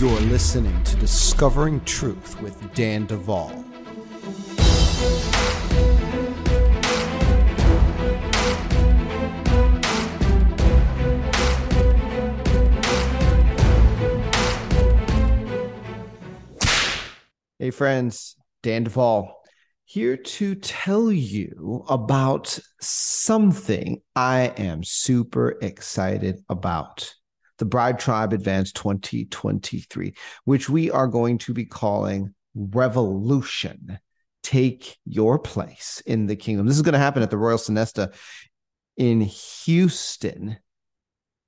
You're listening to Discovering Truth with Dan Duvall. Hey, friends, Dan Duvall here to tell you about something I am super excited about the Bride Tribe Advance 2023, which we are going to be calling Revolution. Take your place in the kingdom. This is going to happen at the Royal Sonesta in Houston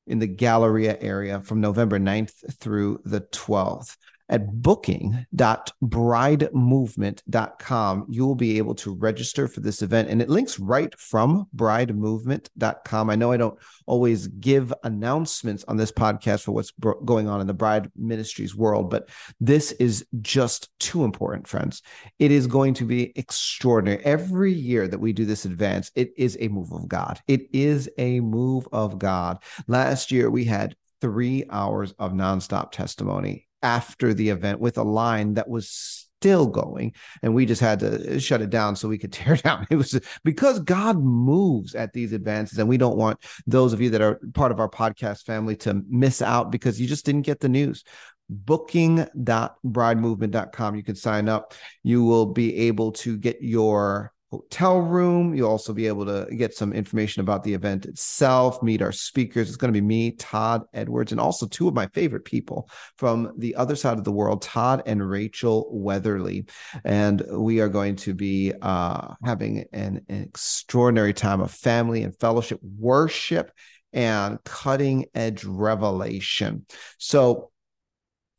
in the Galleria area from November 9th through the 12th at booking.bridemovement.com, you will be able to register for this event. And it links right from bridemovement.com. I know I don't always give announcements on this podcast for what's going on in the bride ministries world, but this is just too important, friends. It is going to be extraordinary. Every year that we do this advance, it is a move of God. It is a move of God. Last year, we had three hours of nonstop testimony after the event with a line that was still going and we just had to uh, shut it down so we could tear down. It was because god moves at these advances and we don't want those of you that are part of our podcast family to miss out because you just didn't get the news. Booking.bridemovement.com you can sign up. You will be able to get your hotel room. You'll also be able to get some information about the event itself, meet our speakers. It's going to be me, Todd Edwards, and also two of my favorite people from the other side of the world, Todd and Rachel Weatherly. And we are going to be uh, having an, an extraordinary time of family and fellowship, worship, and cutting edge revelation. So,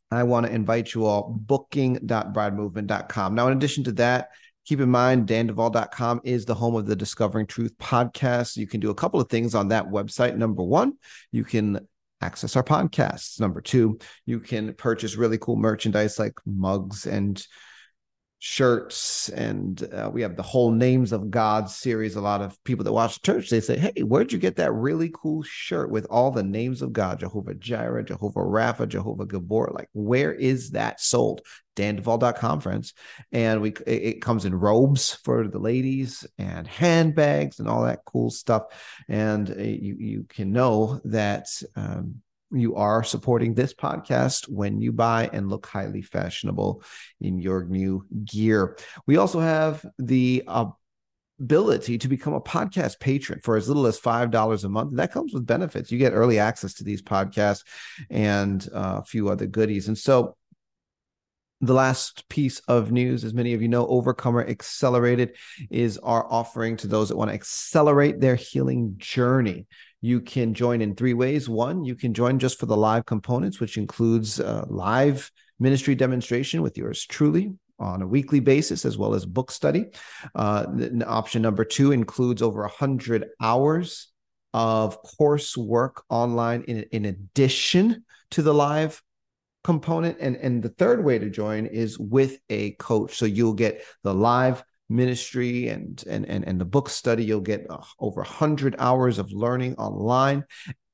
I want to invite you all booking.bridemovement.com. Now, in addition to that, Keep in mind, danduvall.com is the home of the Discovering Truth podcast. You can do a couple of things on that website. Number one, you can access our podcasts. Number two, you can purchase really cool merchandise like mugs and shirts and uh, we have the whole names of god series a lot of people that watch the church they say hey where'd you get that really cool shirt with all the names of god jehovah jireh jehovah rapha jehovah gabor like where is that sold danduvall.com friends and we it, it comes in robes for the ladies and handbags and all that cool stuff and uh, you you can know that um, you are supporting this podcast when you buy and look highly fashionable in your new gear. We also have the ability to become a podcast patron for as little as $5 a month. And that comes with benefits. You get early access to these podcasts and uh, a few other goodies. And so the last piece of news, as many of you know, Overcomer Accelerated is our offering to those that want to accelerate their healing journey. You can join in three ways. One, you can join just for the live components, which includes uh, live ministry demonstration with yours truly on a weekly basis, as well as book study. Uh, option number two includes over 100 hours of coursework online in, in addition to the live component. And, and the third way to join is with a coach. So you'll get the live ministry and and and, and the book study you'll get uh, over 100 hours of learning online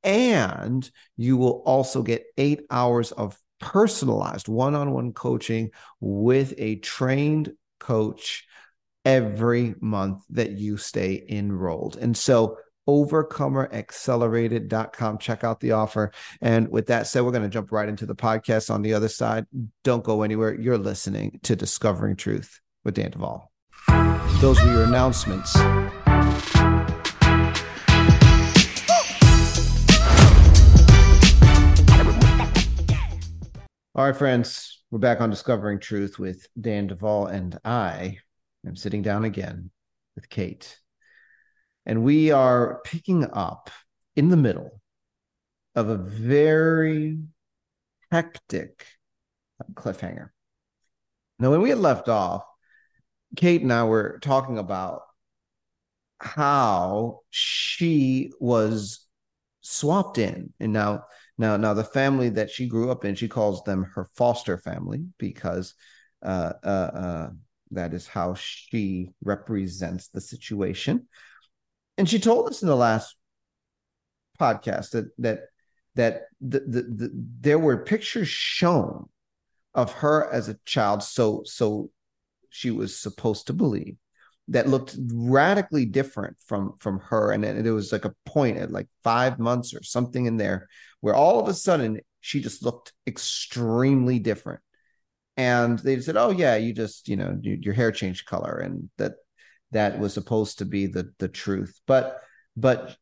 and you will also get 8 hours of personalized one-on-one coaching with a trained coach every month that you stay enrolled and so overcomeraccelerated.com check out the offer. And with that said we're going to jump right into the podcast on the other side. Don't go anywhere. You're listening to discovering truth with dan duvall. Those were your announcements. All right, friends, we're back on Discovering Truth with Dan Duvall, and I am sitting down again with Kate. And we are picking up in the middle of a very hectic cliffhanger. Now, when we had left off, Kate and I were talking about how she was swapped in and now now now the family that she grew up in she calls them her foster family because uh, uh, uh, that is how she represents the situation and she told us in the last podcast that that that the, the, the there were pictures shown of her as a child so so she was supposed to believe that looked radically different from from her. And it, it was like a point at like five months or something in there where all of a sudden she just looked extremely different. And they said oh yeah you just you know you, your hair changed color and that that was supposed to be the the truth. But but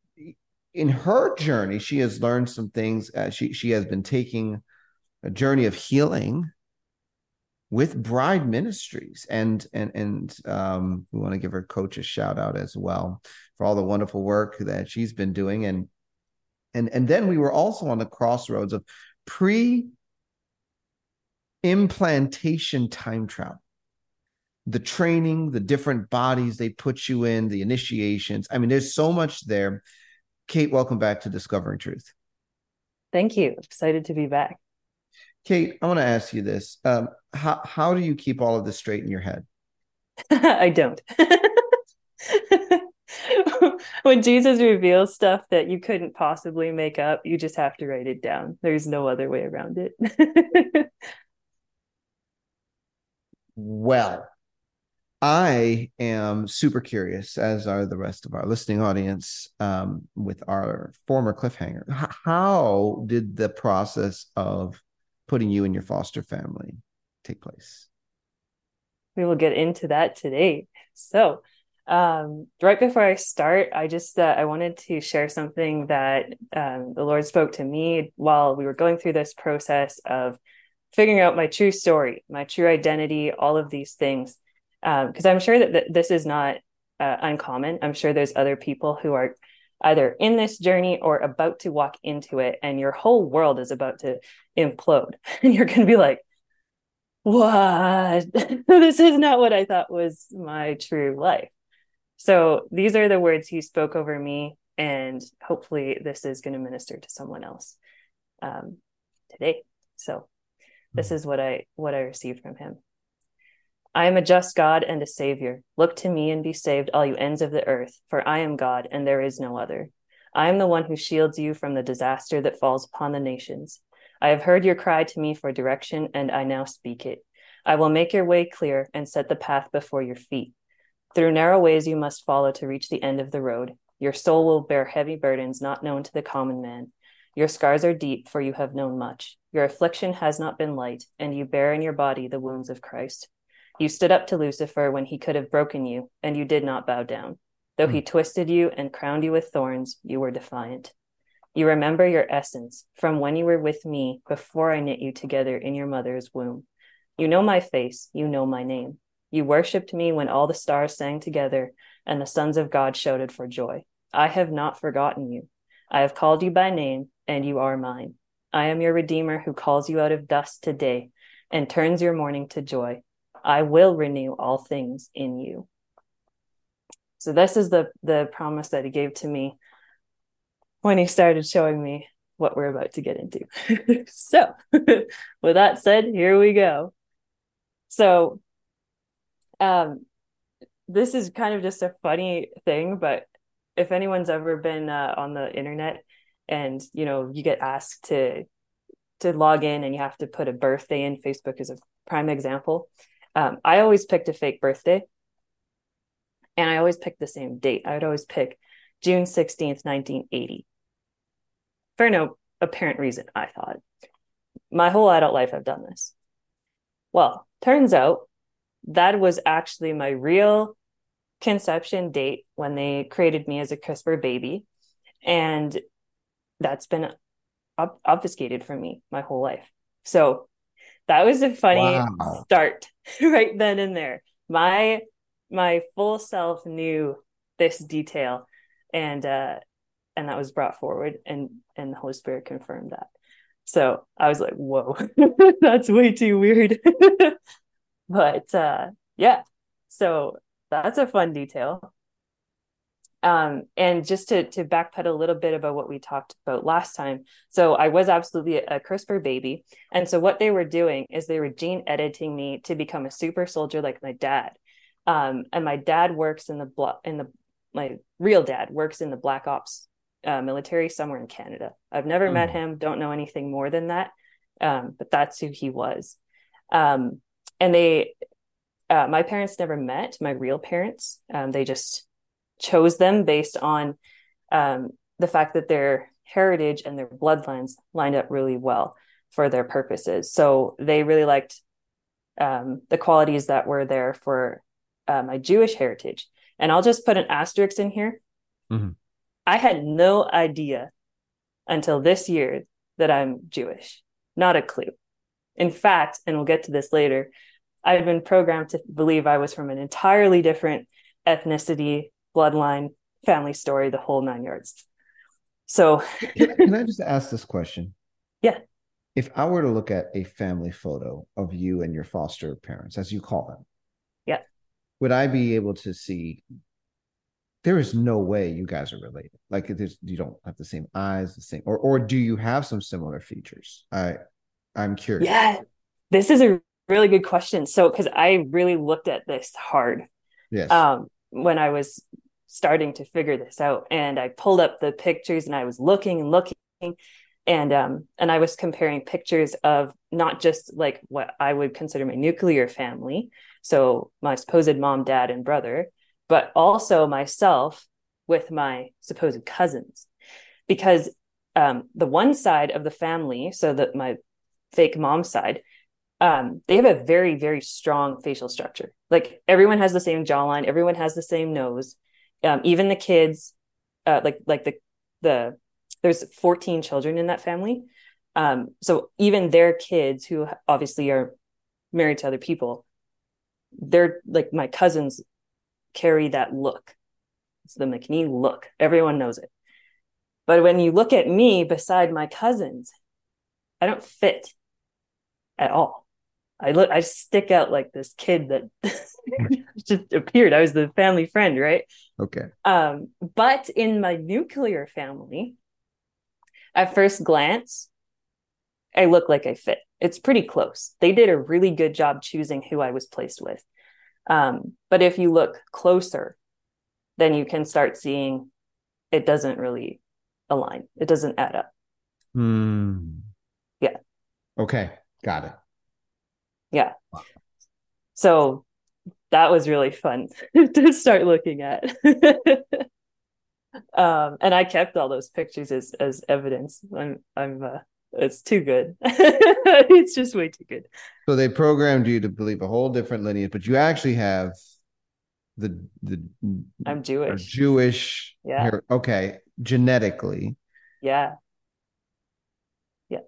in her journey she has learned some things uh, she she has been taking a journey of healing with Bride Ministries, and and and um, we want to give her coach a shout out as well for all the wonderful work that she's been doing, and and and then we were also on the crossroads of pre implantation time travel the training the different bodies they put you in the initiations i mean there's so much there kate welcome back to discovering truth thank you excited to be back Kate, I want to ask you this. Um, how, how do you keep all of this straight in your head? I don't. when Jesus reveals stuff that you couldn't possibly make up, you just have to write it down. There's no other way around it. well, I am super curious, as are the rest of our listening audience, um, with our former cliffhanger. How did the process of putting you and your foster family take place? We will get into that today. So, um, right before I start, I just uh, I wanted to share something that um, the Lord spoke to me while we were going through this process of figuring out my true story, my true identity, all of these things. Because um, I'm sure that th- this is not uh, uncommon. I'm sure there's other people who are either in this journey or about to walk into it and your whole world is about to implode. And you're going to be like what? This is not what i thought was my true life. So these are the words he spoke over me and hopefully this is going to minister to someone else um, today. So this hmm. is what i what i received from him I am a just God and a Savior. Look to me and be saved, all you ends of the earth, for I am God and there is no other. I am the one who shields you from the disaster that falls upon the nations. I have heard your cry to me for direction, and I now speak it. I will make your way clear and set the path before your feet. Through narrow ways you must follow to reach the end of the road. Your soul will bear heavy burdens not known to the common man. Your scars are deep, for you have known much. Your affliction has not been light, and you bear in your body the wounds of Christ. You stood up to Lucifer when he could have broken you, and you did not bow down. Though mm. he hmm. twisted you and crowned you with thorns, you were defiant. You remember your essence from when you were with me before I knit you together in your mother's womb. You know my face, you know my name. You worshipped me when all the stars sang together and the sons of God shouted for joy. I have not forgotten you. I have called you by name, and you are mine. I am your Redeemer who calls you out of dust today and turns your mourning to joy. I will renew all things in you. So this is the the promise that he gave to me when he started showing me what we're about to get into. so, with that said, here we go. So, um this is kind of just a funny thing, but if anyone's ever been uh, on the internet and you know you get asked to to log in and you have to put a birthday in facebook is a prime example um, I always picked a fake birthday and I always picked the same date. I would always pick June 16th, 1980. For no apparent reason, I thought. My whole adult life, I've done this. Well, turns out that was actually my real conception date when they created me as a CRISPR baby. And that's been ob- obfuscated from me my whole life. So that was a funny wow. start right then and there. My my full self knew this detail and uh and that was brought forward and and the Holy Spirit confirmed that. So I was like, whoa, that's way too weird. but uh yeah, so that's a fun detail. Um, and just to to backpedal a little bit about what we talked about last time. So I was absolutely a CRISPR baby, and so what they were doing is they were gene editing me to become a super soldier like my dad. Um, and my dad works in the blo- in the my real dad works in the black ops uh, military somewhere in Canada. I've never mm. met him, don't know anything more than that. Um, but that's who he was. Um, and they, uh, my parents never met my real parents. Um, they just chose them based on um, the fact that their heritage and their bloodlines lined up really well for their purposes. So they really liked um, the qualities that were there for uh, my Jewish heritage. And I'll just put an asterisk in here. Mm-hmm. I had no idea until this year that I'm Jewish, not a clue. In fact, and we'll get to this later, I've been programmed to believe I was from an entirely different ethnicity, bloodline, family story, the whole nine yards. So, can I just ask this question? Yeah. If I were to look at a family photo of you and your foster parents, as you call them, yeah, would I be able to see? There is no way you guys are related. Like, there's you don't have the same eyes, the same, or or do you have some similar features? I, I'm curious. Yeah, this is a really good question. So, because I really looked at this hard. Yes. Um, when I was starting to figure this out. And i pulled up the pictures and i was looking and looking. And um and i was comparing pictures of not just like what i would consider my nuclear family so my supposed mom dad and brother but also myself with my supposed cousins. Because um the one side of the family so that my fake mom side um, they have a very very strong facial structure. Like everyone has the same jawline everyone has the same nose um, even the kids uh, like like the the there's 14 children in that family. Um, so even their kids who obviously are married to other people they're like my cousins carry that look. It's the mcnee look. Everyone knows it. But when you look at me beside my cousins i don't fit at all I look, I stick out like this kid that just appeared. I was the family friend, right? Okay. Um, but in my nuclear family, at first glance, I look like I fit. It's pretty close. They did a really good job choosing who I was placed with. Um, but if you look closer, then you can start seeing it doesn't really align. It doesn't add up. Hmm. Yeah. Okay. Got it. Yeah. So that was really fun to start looking at. um, and I kept all those pictures as as evidence. I'm I'm uh, it's too good. it's just way too good. So they programmed you to believe a whole different lineage, but you actually have the the I'm Jewish. Jewish. Yeah. Okay. Genetically. Yeah. Yeah.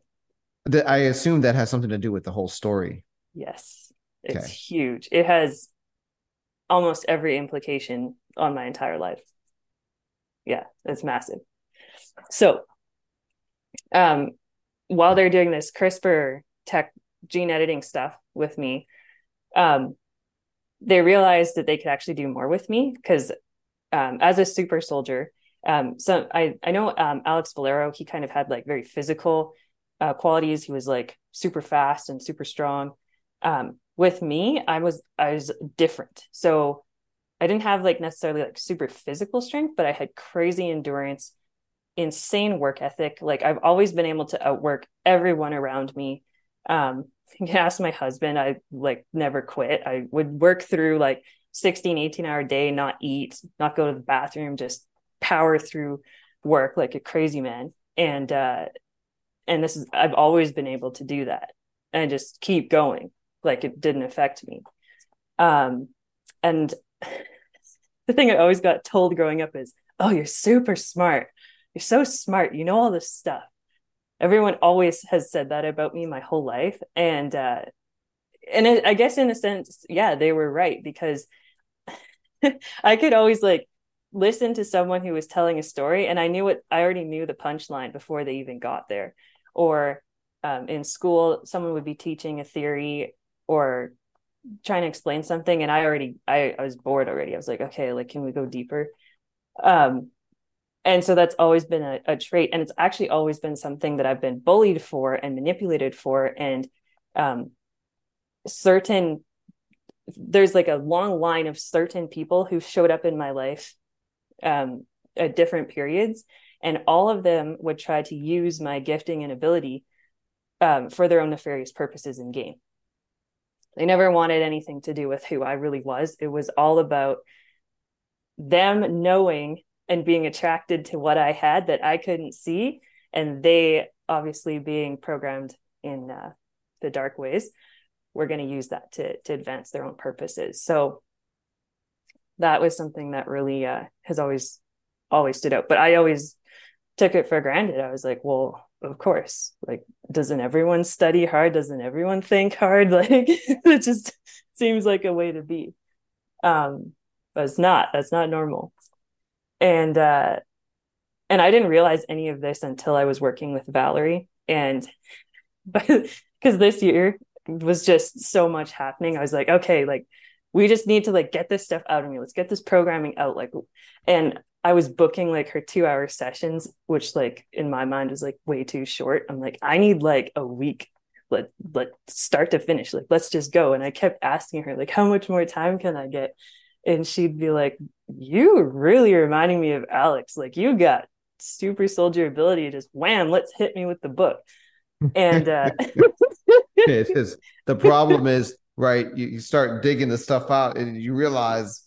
I assume that has something to do with the whole story. Yes. It's okay. huge. It has almost every implication on my entire life. Yeah, it's massive. So, um, while they're doing this CRISPR tech gene editing stuff with me, um, they realized that they could actually do more with me because um, as a super soldier, um, so I I know um, Alex Valero, he kind of had like very physical uh, qualities. He was like super fast and super strong um, with me i was i was different. So i didn't have like necessarily like super physical strength but i had crazy endurance insane work ethic. Like i've always been able to outwork everyone around me. Um you can ask my husband. I like never quit. I would work through like 16 18 hour day not eat not go to the bathroom just power through work like a crazy man. And uh and this is i've always been able to do that and just keep going like it didn't affect me. Um and the thing i always got told growing up is oh you're super smart. You're so smart. You know all this stuff. Everyone always has said that about me my whole life. And uh and i guess in a sense yeah they were right because i could always like listen to someone who was telling a story and i knew what i already knew the punchline before they even got there. Or um, in school someone would be teaching a theory or trying to explain something and i already I, I was bored already i was like okay like can we go deeper um and so that's always been a, a trait and it's actually always been something that i've been bullied for and manipulated for and um certain there's like a long line of certain people who showed up in my life um at different periods and all of them would try to use my gifting and ability um, for their own nefarious purposes in game. They never wanted anything to do with who I really was. It was all about them knowing and being attracted to what I had that I couldn't see, and they obviously being programmed in uh, the dark ways, were going to use that to to advance their own purposes. So that was something that really uh, has always always stood out. But I always took it for granted. I was like, well, of course. Like, doesn't everyone study hard? Doesn't everyone think hard? Like, it just seems like a way to be. Um, but it's not. That's not normal. And uh, and I didn't realize any of this until I was working with Valerie. And but because this year was just so much happening, I was like, okay, like we just need to like get this stuff out of me. Let's get this programming out. Like, and I was booking like her two hour sessions, which like in my mind was like way too short. I'm like, I need like a week, let let start to finish. Like, let's just go. And I kept asking her, like, how much more time can I get? And she'd be like, You really reminding me of Alex. Like, you got super soldier ability, just wham, let's hit me with the book. And uh it is the problem is right you, you start digging the stuff out and you realize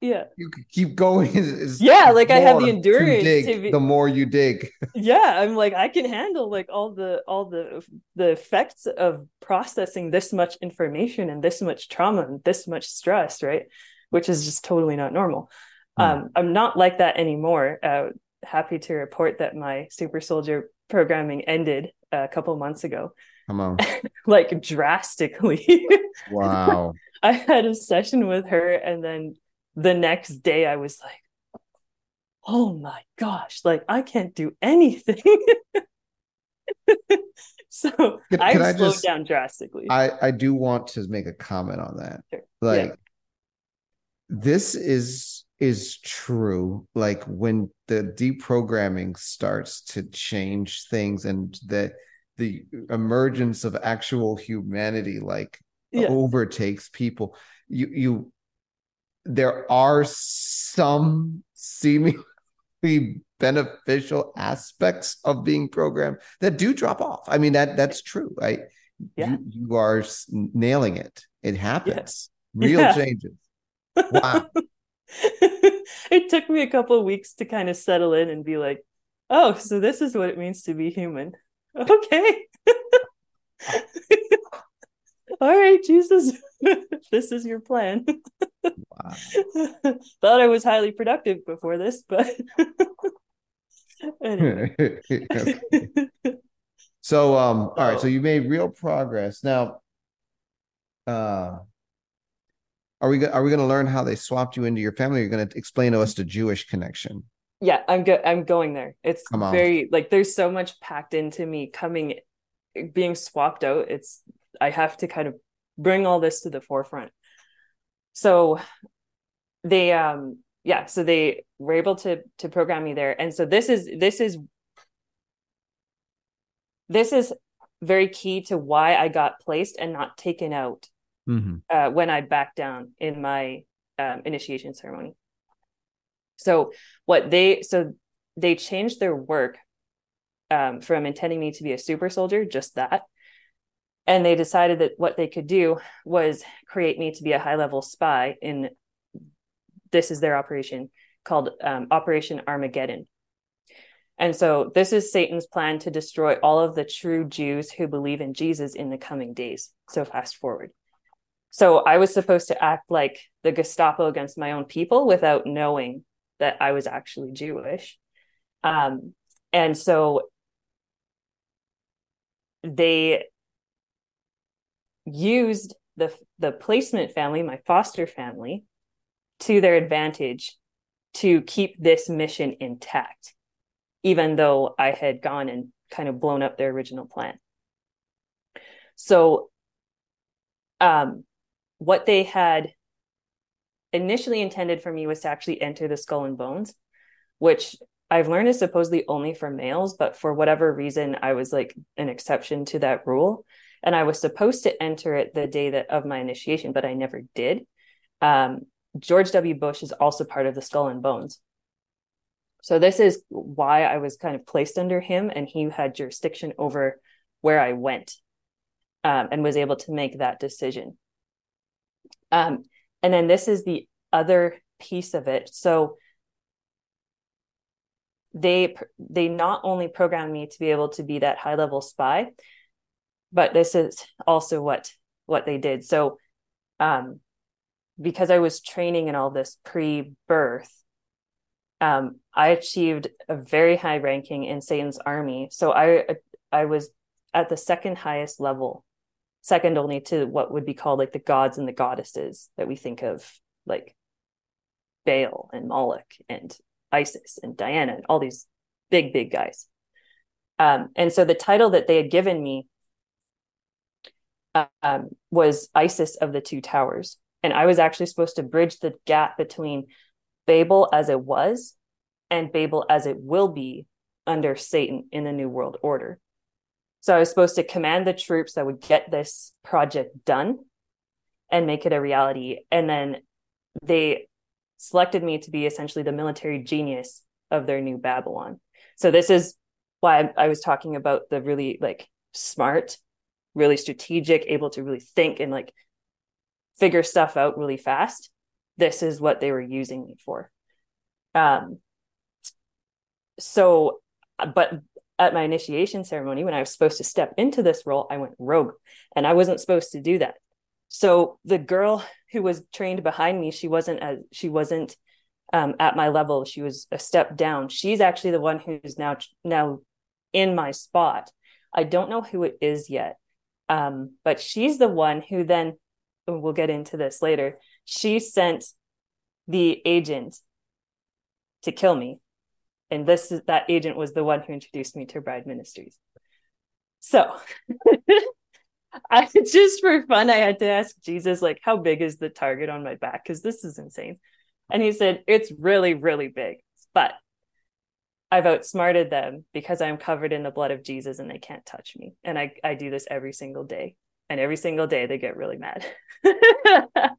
yeah you can keep going yeah like i have the endurance dig, be, the more you dig yeah i'm like i can handle like all the all the the effects of processing this much information and this much trauma and this much stress right which is just totally not normal hmm. um i'm not like that anymore uh happy to report that my super soldier programming ended a couple months ago Come on. like drastically. wow. I had a session with her and then the next day I was like, oh my gosh, like I can't do anything. so I slowed I just, down drastically. I, I do want to make a comment on that. Sure. Like yeah. this is is true. Like when the deprogramming starts to change things and that the emergence of actual humanity like yeah. overtakes people you you there are some seemingly beneficial aspects of being programmed that do drop off i mean that that's true right yeah. you, you are nailing it it happens yeah. real yeah. changes wow it took me a couple of weeks to kind of settle in and be like oh so this is what it means to be human okay. All right, Jesus, this is your plan. Wow. Thought I was highly productive before this, but. So, um, all right, so you made real progress. Now, uh, are we are we going to learn how they swapped you into your family? You're going to explain to us the Jewish connection yeah i'm go- i'm going there it's very like there's so much packed into me coming being swapped out it's i have to kind of bring all this to the forefront so they um yeah so they were able to to program me there and so this is this is this is very key to why i got placed and not taken out mm-hmm. uh, when i backed down in my um, initiation ceremony so what they so they changed their work um, from intending me to be a super soldier, just that. And they decided that what they could do was create me to be a high level spy in this is their operation called um, Operation Armageddon. And so this is Satan's plan to destroy all of the true Jews who believe in Jesus in the coming days. So fast forward. So I was supposed to act like the Gestapo against my own people without knowing that I was actually Jewish. Um, and so they used the the placement family, my foster family, to their advantage to keep this mission intact, even though I had gone and kind of blown up their original plan. So, um, what they had initially intended for me was to actually enter the skull and bones, which I've learned is supposedly only for males, but for whatever reason, I was like an exception to that rule. And I was supposed to enter it the day that of my initiation, but I never did. Um, George W. Bush is also part of the Skull and Bones. So this is why I was kind of placed under him, and he had jurisdiction over where I went, um, and was able to make that decision. Um, and then this is the other piece of it. So they they not only programmed me to be able to be that high level spy, but this is also what what they did. So, um, because I was training in all this pre birth um, I achieved a very high ranking in Satan's army. So I I was at the second highest level, second only to what would be called like the gods and the goddesses that we think of, like Baal and Moloch and Isis and Diana and all these big big guys. Um, and so the title that they had given me um, was Isis of the Two Towers, and I was actually supposed to bridge the gap between Babel as it was and Babel as it will be under Satan in the New World Order. So I was supposed to command the troops that would get this project done and make it a reality. And then they selected me to be essentially the military genius of their new Babylon. So this is why I was talking about the really like smart, really strategic, able to really think and like figure stuff out really fast this is what they were using me for. Um so but at my initiation ceremony when i was supposed to step into this role i went rogue and i wasn't supposed to do that. So the girl who was trained behind me she wasn't as she wasn't um, at my level. She was a step down. She's actually the one who's now now in my spot. I don't know who it is yet um, but she's the one who then we'll get into this later she sent the agent to kill me. And this is that agent was the one who introduced me to bride ministries. So i just for fun i had to ask jesus like how big is the target on my back? Because this is insane. And he said it's really really big. But i've outsmarted them because i'm covered in the blood of jesus and they can't touch me and i, I do this every single day and every single day they get really mad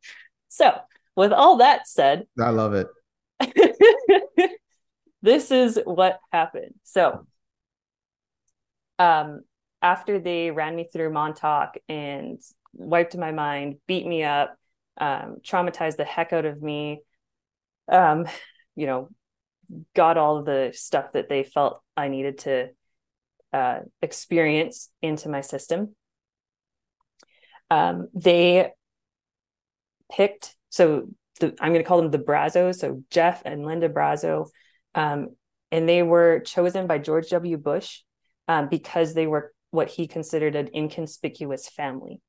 So, with all that said, I love it. this is what happened. So, um, after they ran me through Montauk and wiped my mind, beat me up, um, traumatized the heck out of me, um, you know, got all the stuff that they felt I needed to uh, experience into my system. Um, they picked so the, I'm going to call them the Brazos, so Jeff and Linda Brazo, um, and they were chosen by George W. Bush um, because they were what he considered an inconspicuous family,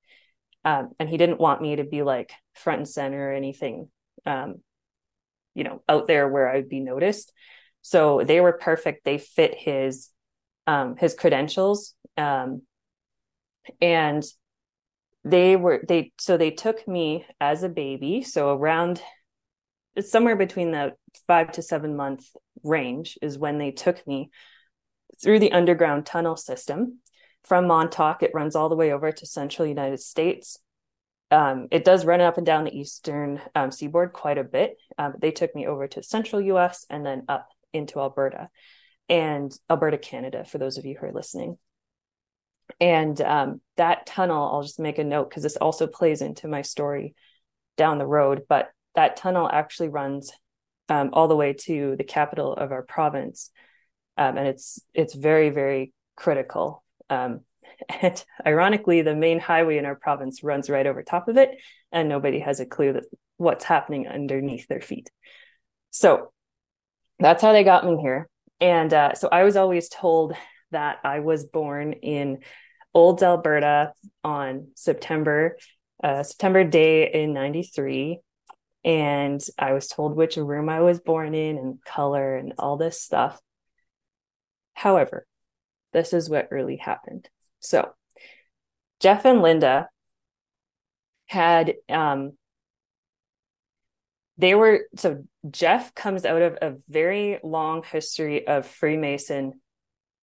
um, and he didn't want me to be like front and center or anything, um, you know, out there where I'd be noticed. So they were perfect. They fit his um, his credentials, um, and they were they so they took me as a baby so around it's somewhere between the five to seven month range is when they took me through the underground tunnel system from montauk it runs all the way over to central united states um, it does run up and down the eastern um, seaboard quite a bit. Um, they took me over to central us and then up into alberta and alberta canada for those of you who are listening. And um, that tunnel i'll just make a note because this also plays into my story down the road but that tunnel actually runs um, all the way to the capital of our province. Um, and it's it's very very critical and ironically the main highway in our province runs right over top of it and nobody has a clue that what's happening underneath their feet so that's how they got me here and uh, so i was always told that I was born in Olds, Alberta on September uh, September day in 93 and I was told which room I was born in and color and all this stuff. However, this is what really happened. So, Jeff and Linda had um they were so Jeff comes out of a very long history of Freemason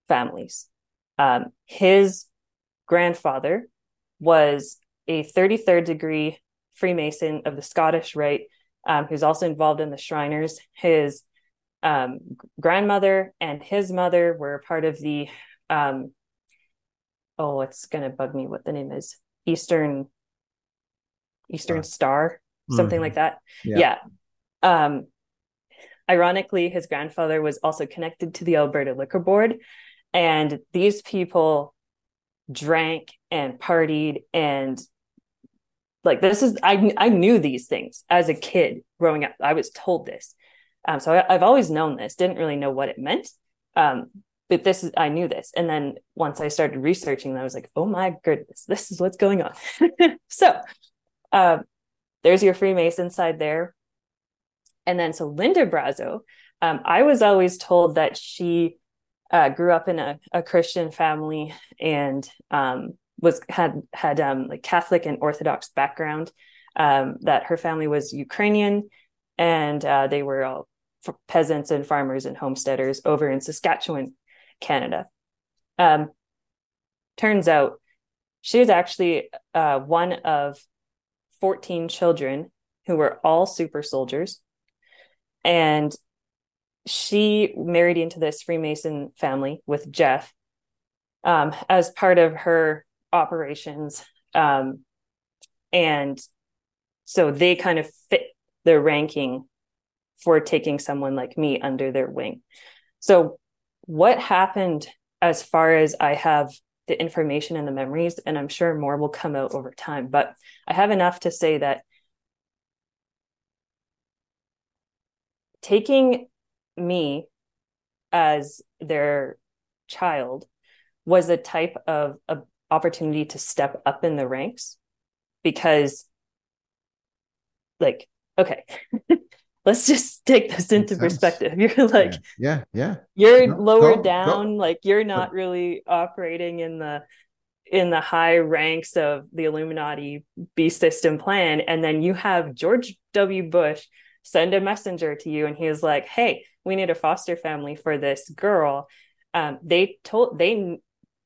families. Um, his grandfather was a 33rd degree Freemason of the Scottish Rite, um, who's also involved in the Shriners. His um, grandmother and his mother were part of the um, oh it's gonna bug me what the name is eastern eastern uh, star something mm-hmm. like that yeah. yeah um ironically his grandfather was also connected to the alberta liquor board and these people drank and partied and like this is I I knew these things as a kid growing up. I was told this, um, so I, have always known this. Didn't really know what it meant, um, but this is I knew this. And then once I started researching, I was like, oh my goodness, this is what's going on. so, uh, there's your Freemason side there, and then so Linda Brazo. Um, I was always told that she uh, grew up in a, a Christian family and um, was had had um, like Catholic and Orthodox background. Um, that her family was Ukrainian, and uh, they were all peasants and farmers and homesteaders over in Saskatchewan, Canada. Um, turns out she was actually uh, one of 14 children who were all super soldiers. And she married into this Freemason family with Jeff um, as part of her operations. Um, and so they kind of fit the ranking for taking someone like me under their wing. So, what happened as far as I have the information and the memories, and I'm sure more will come out over time, but I have enough to say that taking me as their child was a type of a opportunity to step up in the ranks because like okay let's just take this into perspective you're like yeah yeah, yeah. you're no, lower go, down go. like you're not really operating in the in the high ranks of the illuminati b system plan and then you have george w bush send a messenger to you and he was like hey we need a foster family for this girl um, they told they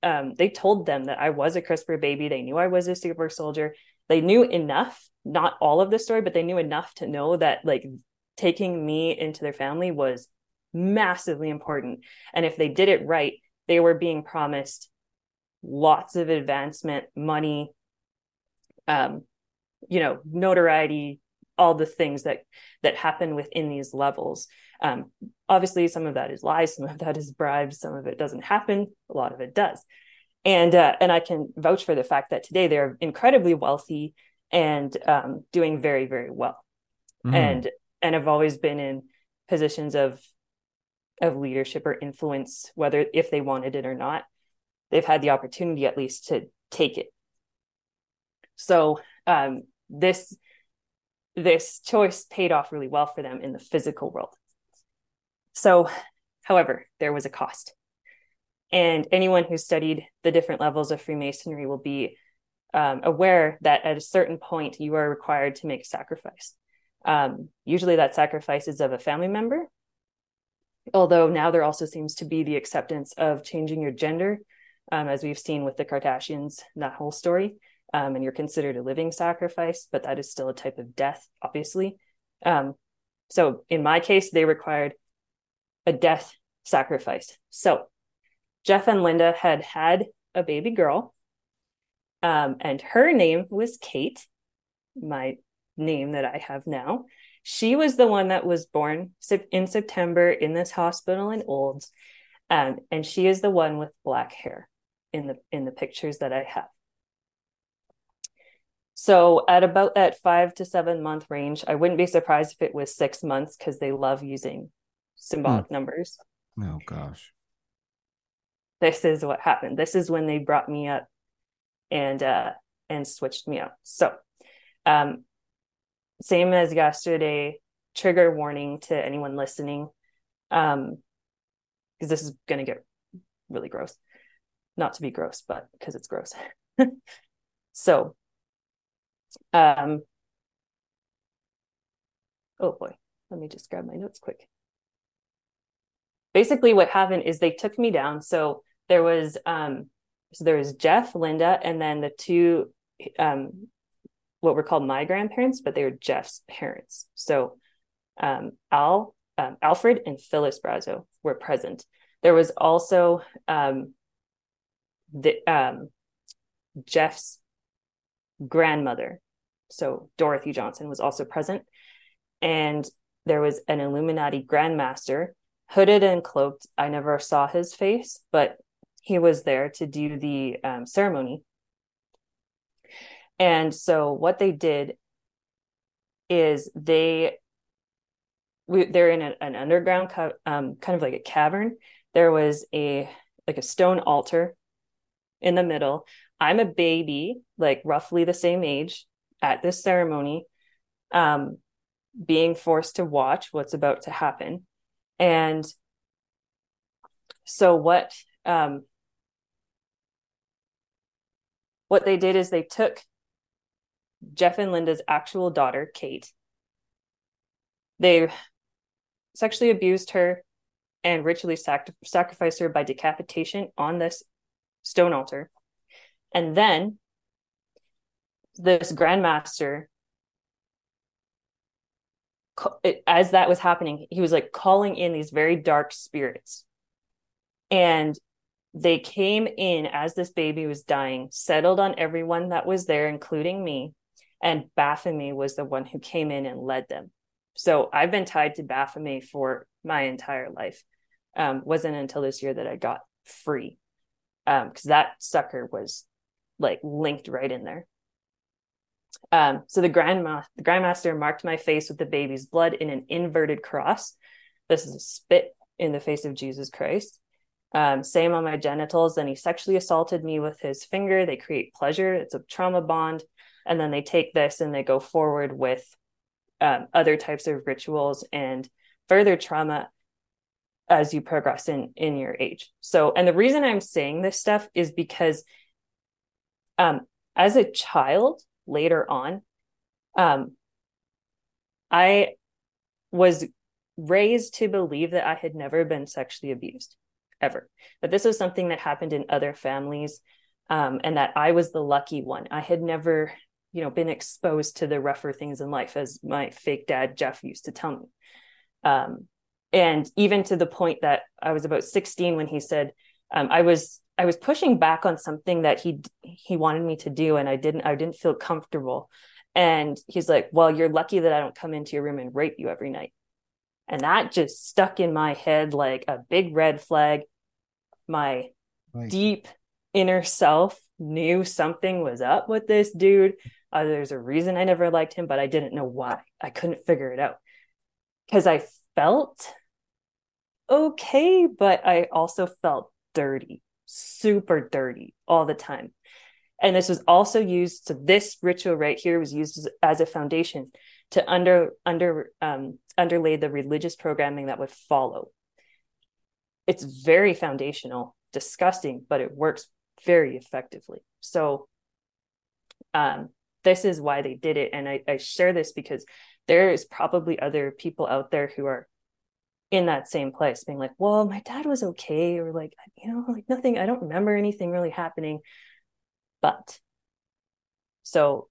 um, they told them that I was a CRISPR baby. They knew I was a super soldier. They knew enough, not all of the story, but they knew enough to know that like taking me into their family was massively important. And if they did it right, they were being promised lots of advancement, money, um, you know, notoriety, all the things that that happen within these levels. Um, obviously, some of that is lies, some of that is bribes, some of it doesn't happen, a lot of it does. And uh, and I can vouch for the fact that today they're incredibly wealthy and um, doing very very well, mm. and and have always been in positions of of leadership or influence, whether if they wanted it or not. They've had the opportunity at least to take it. So um, this this choice paid off really well for them in the physical world. So, however, there was a cost. And anyone who studied the different levels of Freemasonry will be um, aware that at a certain point you are required to make a sacrifice. Um, usually, that sacrifice is of a family member, although now there also seems to be the acceptance of changing your gender, um, as we've seen with the Kardashians, that whole story. Um, and you're considered a living sacrifice, but that is still a type of death, obviously. Um, so in my case, they required a death sacrifice. So Jeff and Linda had had a baby girl, um, and her name was Kate, my name that I have now. She was the one that was born in September in this hospital in Olds, um, and she is the one with black hair in the in the pictures that I have. So at about that five to seven month range, I wouldn't be surprised if it was six months because they love using symbolic mm. numbers. Oh gosh. This is what happened. This is when they brought me up and uh and switched me out. So um same as yesterday, trigger warning to anyone listening. Um because this is gonna get really gross. Not to be gross, but because it's gross. so um oh boy, let me just grab my notes quick basically what happened is they took me down. So there was um so there was Jeff, Linda, and then the two um what were called my grandparents, but they were Jeff's parents. So um Al um, Alfred and Phyllis Brazo were present. There was also um, the um, Jeff's grandmother, so Dorothy Johnson, was also present, and there was an Illuminati grandmaster, hooded and cloaked. I never saw his face, but he was there to do the um, ceremony. And so what they did is they we, they're in a, an underground um, kind of like a cavern. There was a like a stone altar in the middle. I'm a baby like roughly the same age at this ceremony um being forced to watch what's about to happen. And so what um what they did is they took Jeff and Linda's actual daughter, Kate. They sexually abused her and ritually sac- sacrificed her by decapitation on this stone altar. And then this grandmaster as that was happening he was like calling in these very dark spirits and they came in as this baby was dying settled on everyone that was there including me and Baphomet was the one who came in and led them. So I've been tied to Baphomet for my entire life. Um, wasn't until this year that I got free because um, that sucker was like linked right in there. Um, so the grandma, the grandmaster marked my face with the baby's blood in an inverted cross. This is a spit in the face of Jesus Christ. Um, same on my genitals. Then he sexually assaulted me with his finger. They create pleasure. It's a trauma bond and then they take this and they go forward with um, other types of rituals and further trauma as you progress in in your age. So and the reason i'm saying this stuff is because um as a child later on um i was raised to believe that i had never been sexually abused ever. That this was something that happened in other families um, and that i was the lucky one. I had never you know been exposed to the rougher things in life as my fake dad jeff used to tell me. Um, and even to the point that i was about 16 when he said um, i was i was pushing back on something that he he wanted me to do and i didn't i didn't feel comfortable. And he's like well you're lucky that i don't come into your room and rape you every night. And that just stuck in my head like a big red flag. My right. deep inner self knew something was up with this dude uh, there's a reason I never liked him, but I didn't know why. I couldn't figure it out because I felt okay, but I also felt dirty, super dirty all the time. And this was also used. So this ritual right here was used as, as a foundation to under under um, underlay the religious programming that would follow. It's very foundational, disgusting, but it works very effectively. So um, this is why they did it. And I, I share this because there is probably other people out there who are in that same place being like well my dad was okay. Or like you know like nothing i don't remember anything really happening. But so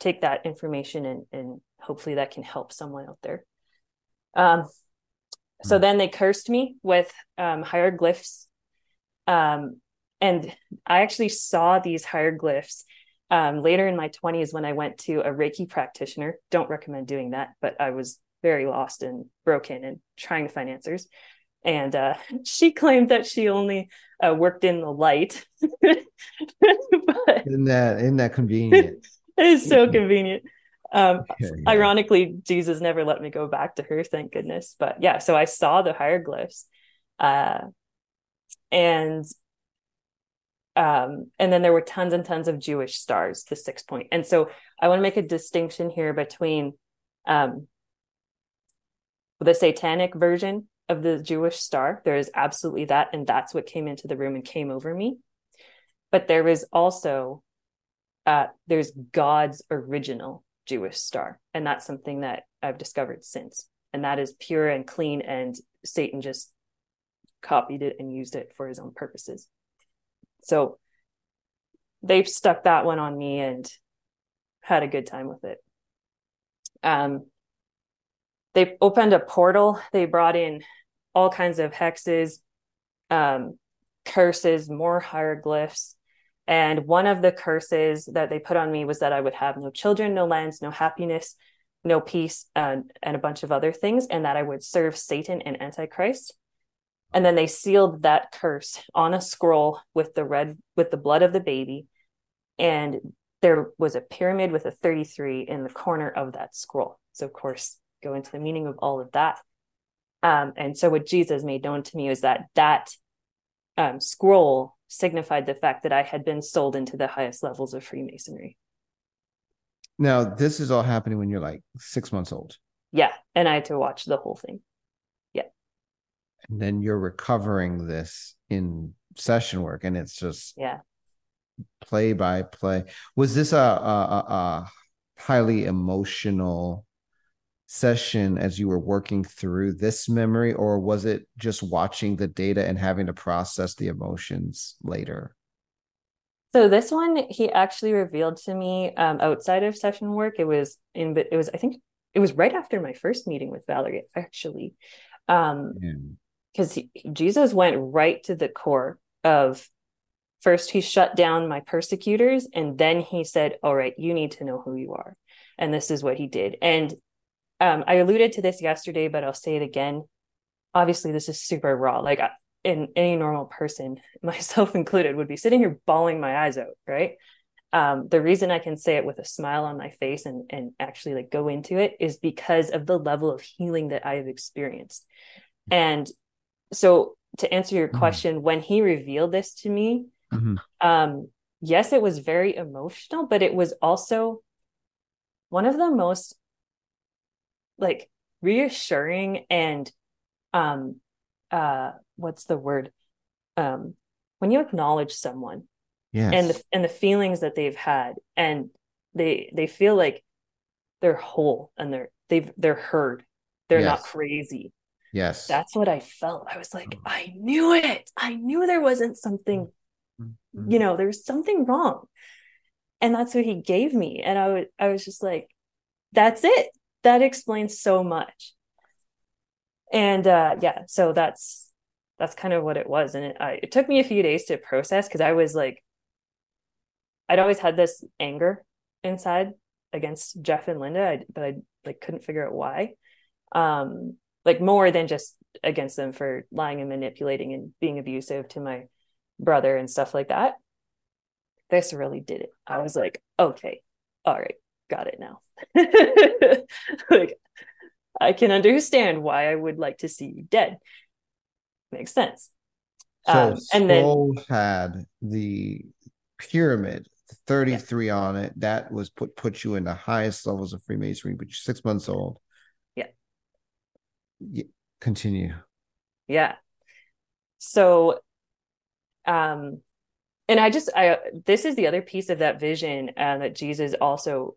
take that information and and hopefully that can help someone out there. Um so hmm. then they cursed me with um hieroglyphs. Um and i actually saw these hieroglyphs um, later in my 20s when i went to a reiki practitioner don't recommend doing that but i was very lost and broken and trying to find answers. And uh, she claimed that she only uh, worked in the light. But isn't that isn't that convenient? It is so convenient. Um, okay, yeah. ironically jesus never let me go back to her thank goodness. But yeah so i saw the hieroglyphs uh, and um, and then there were tons and tons of Jewish stars, the six point. And so I want to make a distinction here between um, the satanic version of the Jewish star. There is absolutely that. And that's what came into the room and came over me. But there is also, uh, there's God's original Jewish star. And that's something that I've discovered since. And that is pure and clean. And Satan just copied it and used it for his own purposes. So they've stuck that one on me and had a good time with it. Um, they opened a portal. They brought in all kinds of hexes, um, curses, more hieroglyphs. And one of the curses that they put on me was that I would have no children, no lands, no happiness, no peace, and a bunch of other things, and that I would serve Satan and Antichrist. And then they sealed that curse on a scroll with the red, with the blood of the baby. And there was a pyramid with a 33 in the corner of that scroll. So, of course, go into the meaning of all of that. Um, and so, what Jesus made known to me was that that um, scroll signified the fact that I had been sold into the highest levels of Freemasonry. Now, this is all happening when you're like six months old. Yeah. And I had to watch the whole thing. And then you're recovering this in session work, and it's just yeah play by play. Was this a, a, a highly emotional session as you were working through this memory, or was it just watching the data and having to process the emotions later? So this one, he actually revealed to me um, outside of session work. It was in, but it was I think it was right after my first meeting with Valerie, actually, because Jesus went right to the core of First, he shut down my persecutors, and then he said, All right, you need to know who you are. And this is what he did. And um, I alluded to this yesterday, but I'll say it again. Obviously, this is super raw. Like, in any normal person, myself included, would be sitting here bawling my eyes out, right? Um, the reason I can say it with a smile on my face and and actually like go into it is because of the level of healing that I have experienced. And so to answer your mm-hmm. question, when he revealed this to me, Mm-hmm. Um, yes, it was very emotional, but it was also one of the most like reassuring and um uh what's the word um when you acknowledge someone yes. and the and the feelings that they've had and they they feel like they're whole and they're they've they're heard they're yes. not crazy yes. That's what i felt. I was like oh. i knew it. I knew there wasn't something mm-hmm. you know there's something wrong. And that's what he gave me. And i was i was just like that's it. That explains so much. And uh yeah so that's that's kind of what it was. And it, I, it took me a few days to process because i was like i'd always had this anger inside against jeff and linda. I, but i like couldn't figure out why. Um like more than just against them for lying and manipulating and being abusive to my brother and stuff like that. This really did it. I was like, okay, all right, got it now. like, I can understand why I would like to see you dead. Makes sense. So um, and then had the pyramid 33 yeah. on it. That was put put you in the highest levels of Freemasonry, but you're six months old. Continue. Yeah. So um and i just i this is the other piece of that vision uh, that jesus also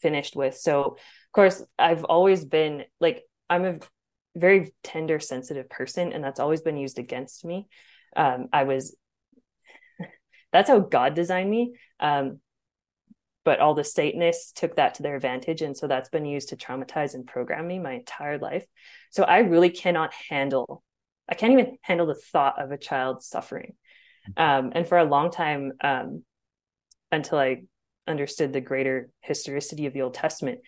finished with so of course i've always been like i'm a very tender sensitive person and that's always been used against me um i was that's how god designed me um but all the satanists took that to their advantage and so that's been used to traumatize and program me my entire life so i really cannot handle i can't even handle the thought of a child suffering um, and for a long time, um, until I understood the greater historicity of the Old Testament,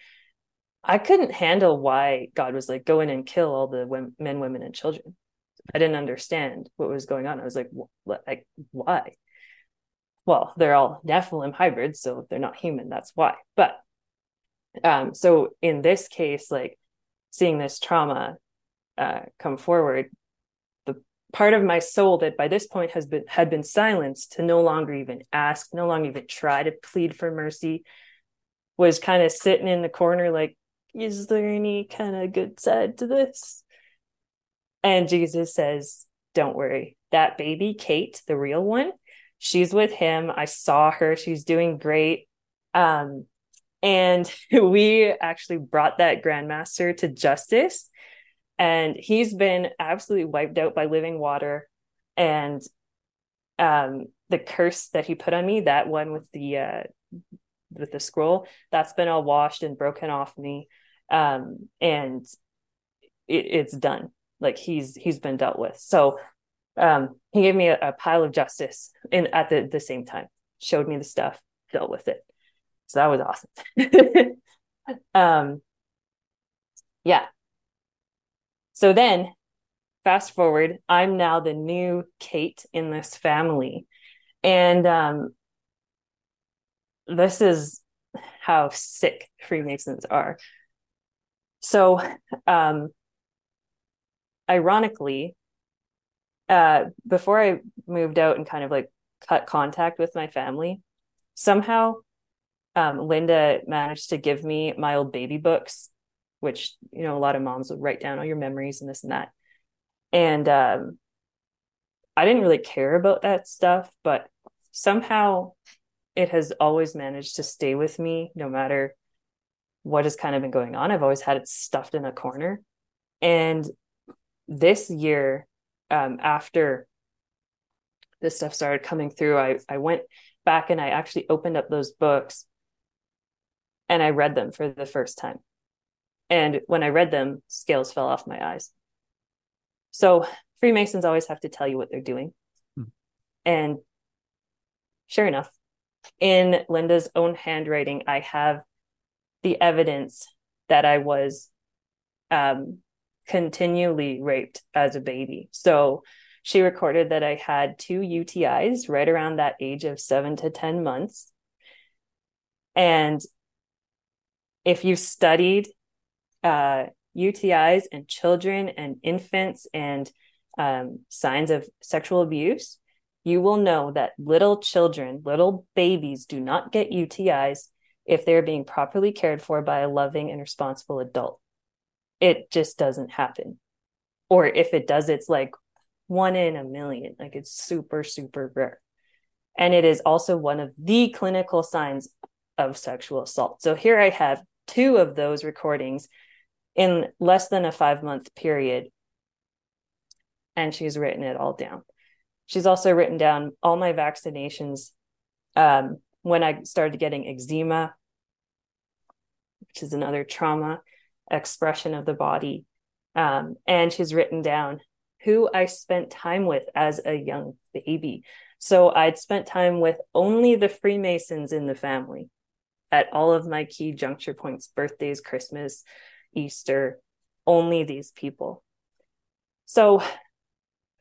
I couldn't handle why God was like, go in and kill all the women, men, women, and children. I didn't understand what was going on. I was like, like why? Well, they're all Nephilim hybrids, so they're not human. That's why. But um, so in this case, like seeing this trauma uh, come forward, the part of my soul that by this point has been had been silenced to no longer even ask no longer even try to plead for mercy was kind of sitting in the corner like is there any kind of good side to this and jesus says don't worry that baby kate the real one she's with him. I saw her. She's doing great. Um and we actually brought that grandmaster to justice and he's been absolutely wiped out by living water. And um the curse that he put on me that one with the uh with the scroll that's been all washed and broken off me. Um and it, it's done. Like he's he's been dealt with. So um, he gave me a, a pile of justice in at the the same time. Showed me the stuff, dealt with it. So that was awesome. um, yeah. So then, fast forward, I'm now the new Kate in this family, and um, this is how sick Freemasons are. So, um, ironically, uh, before I moved out and kind of like cut contact with my family, somehow um, Linda managed to give me my old baby books, which, you know, a lot of moms would write down all your memories and this and that. And um, I didn't really care about that stuff, but somehow it has always managed to stay with me no matter what has kind of been going on. I've always had it stuffed in a corner. And this year, um, after this stuff started coming through, I, I went back and I actually opened up those books and I read them for the first time. And when I read them, scales fell off my eyes. So Freemasons always have to tell you what they're doing. Hmm. And sure enough, in Linda's own handwriting, I have the evidence that I was um, continually raped as a baby. So she recorded that I had two UTIs right around that age of seven to 10 months. And if you studied uh, UTIs and children and infants and um, signs of sexual abuse, you will know that little children, little babies do not get UTIs if they're being properly cared for by a loving and responsible adult. It just doesn't happen. Or if it does, it's like one in a million. Like it's super, super rare. And it is also one of the clinical signs of sexual assault. So here I have two of those recordings in less than a five month period. And she's written it all down. She's also written down all my vaccinations um, when I started getting eczema, which is another trauma expression of the body. Um, and she's written down who I spent time with as a young baby. So I'd spent time with only the Freemasons in the family at all of my key juncture points birthdays, Christmas, Easter, only these people. So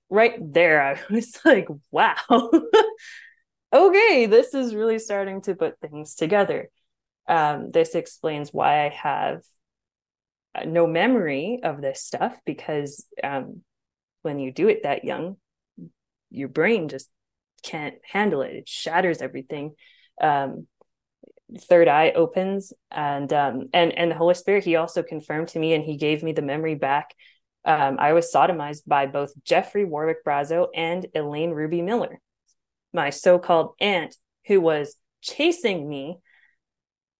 right there, I was like, wow, okay, this is really starting to put things together. Um, this explains why I have no memory of this stuff because um, when you do it that young, your brain just can't handle it. It shatters everything. Um, third eye opens, and um, and and the Holy Spirit. He also confirmed to me, and he gave me the memory back um, I was sodomized by both Jeffrey Warwick Brazo and Elaine Ruby Miller, my so called aunt, who was chasing me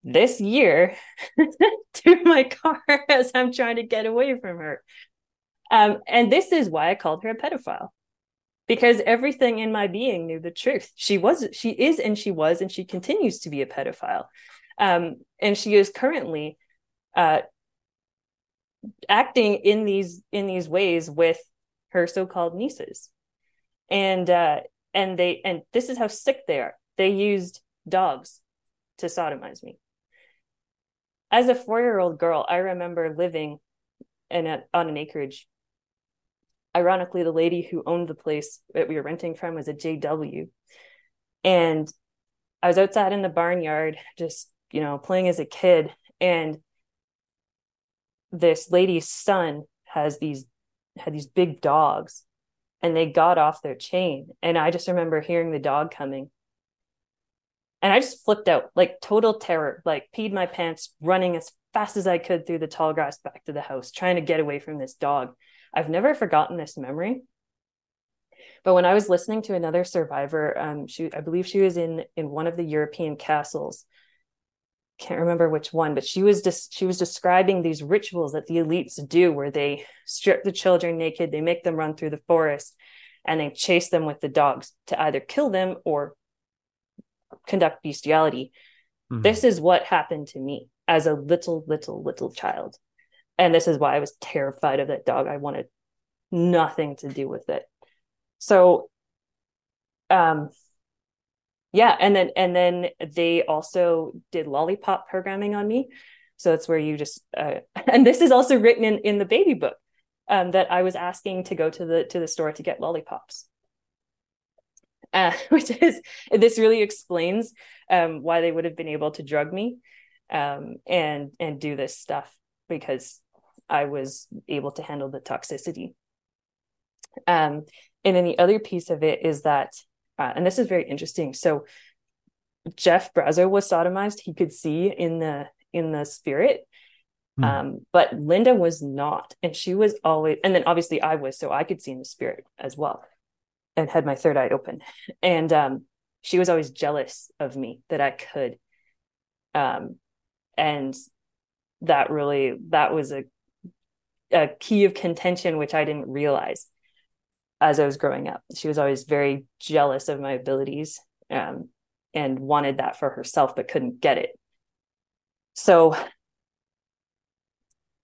this year to my car as I'm trying to get away from her. Um, and this is why I called her a pedophile because everything in my being knew the truth. She was, she is, and she was, and she continues to be a pedophile. Um, and she is currently uh, acting in these in these ways with her so-called nieces and uh and they and this is how sick they are they used dogs to sodomize me as a four-year-old girl i remember living in a, on an acreage. Ironically the lady who owned the place that we were renting from was a jw and i was outside in the barnyard just you know playing as a kid. And this lady's son has these had these big dogs and they got off their chain. And i just remember hearing the dog coming and i just flipped out like total terror like peed my pants running as fast as i could through the tall grass back to the house trying to get away from this dog. I've never forgotten this memory. But when i was listening to another survivor um she i believe she was in in one of the european castles. Can't remember which one, but she was just she was describing these rituals that the elites do where they strip the children naked, they make them run through the forest, and they chase them with the dogs to either kill them or conduct bestiality. Mm-hmm. This is what happened to me as a little, little, little child. and this is why I was terrified of that dog. I wanted nothing to do with it. So um yeah, and then and then they also did lollipop programming on me. So that's where you just uh, and this is also written in in the baby book um, that I was asking to go to the to the store to get lollipops. Uh, which is this really explains um, why they would have been able to drug me um, and and do this stuff because I was able to handle the toxicity. Um, and then the other piece of it is that, uh, and this is very interesting. So Jeff Brazo was sodomized; he could see in the in the spirit, hmm. um, but Linda was not, and she was always. And then obviously I was, so I could see in the spirit as well, and had my third eye open. And um, she was always jealous of me that I could. Um, and that really that was a a key of contention which I didn't realize as I was growing up. She was always very jealous of my abilities um, and wanted that for herself, but couldn't get it. So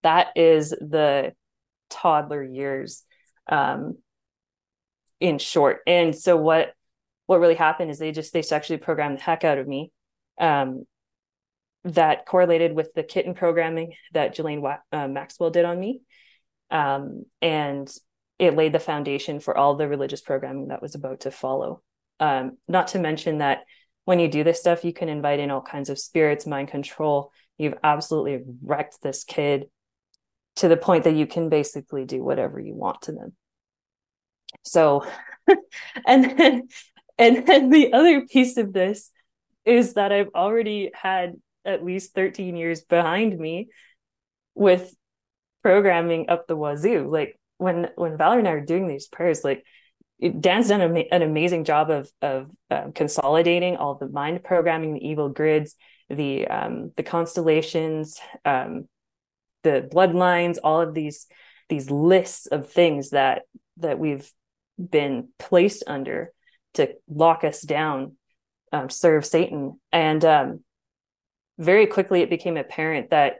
that is the toddler years um, in short. And so what what really happened is they just they sexually programmed the heck out of me. Um, that correlated with the kitten programming that Ghislaine uh, Maxwell did on me. Um, and it laid the foundation for all the religious programming that was about to follow. Um, not to mention that when you do this stuff, you can invite in all kinds of spirits, mind control. You've absolutely wrecked this kid to the point that you can basically do whatever you want to them. So, and then, and then the other piece of this is that I've already had at least 13 years behind me with programming up the wazoo. Like when when Valerie and I are doing these prayers, like Dan's done an amazing job of of uh, consolidating all the mind programming, the evil grids, the um, the constellations, um, the bloodlines, all of these these lists of things that that we've been placed under to lock us down, um, serve Satan, and um, very quickly it became apparent that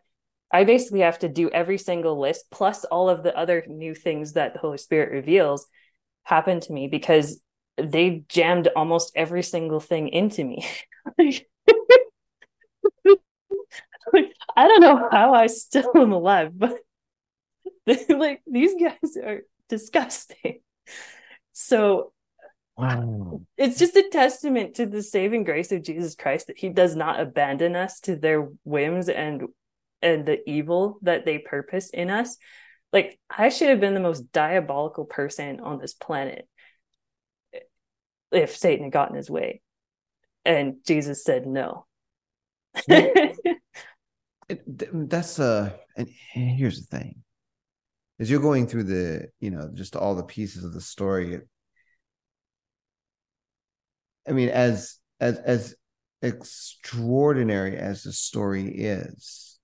I basically have to do every single list plus all of the other new things that the Holy Spirit reveals happen to me because they jammed almost every single thing into me. I don't know how I still am alive, but like these guys are disgusting. So Wow. It's just a testament to the saving grace of Jesus Christ that he does not abandon us to their whims and and the evil that they purpose in us. Like I should have been the most diabolical person on this planet if Satan had gotten his way. And Jesus said no. that's uh and here's the thing. As you're going through the, you know, just all the pieces of the story, I mean, as as as extraordinary as the story is,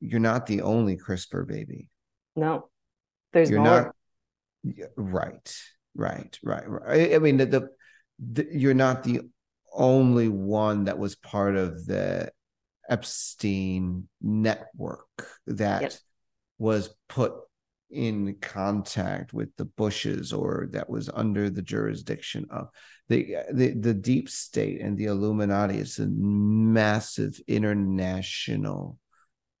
you're not the only CRISPR baby. No, there's you're more. not. Right, right, right, right. I mean, the, the, the you're not the only one that was part of the Epstein network that yep. was put in contact with the Bushes or that was under the jurisdiction of. The the, the deep state and the Illuminati is a massive international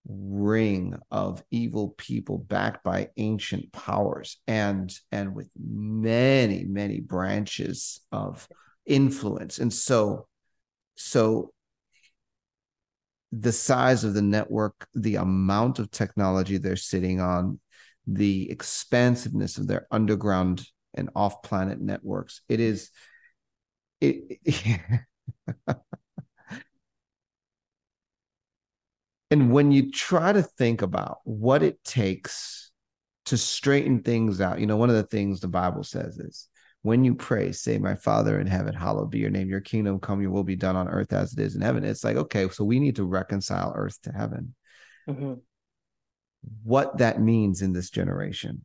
ring of evil people backed by ancient powers and and with many many branches of influence. And so so the size of the network the amount of technology they're sitting on the expansiveness of their underground and off-planet networks. It is it, and when you try to think about what it takes to straighten things out, you know, one of the things the Bible says is when you pray, say, My Father in heaven, hallowed be your name, your kingdom come, your will be done on earth as it is in heaven. It's like, okay, so we need to reconcile earth to heaven. Mm-hmm what that means in this generation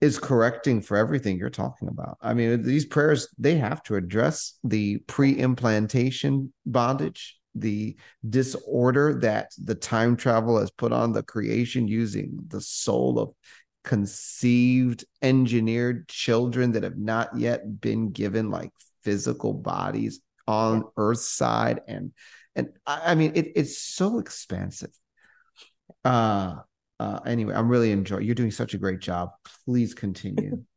is correcting for everything you're talking about. I mean, these prayers, they have to address the pre implantation bondage the disorder that the time travel has put on the creation using the soul of conceived engineered children that have not yet been given like physical bodies on yeah. earth's side and and i, I mean it, it's so expansive uh uh anyway i'm really enjoying you're doing such a great job. Please continue.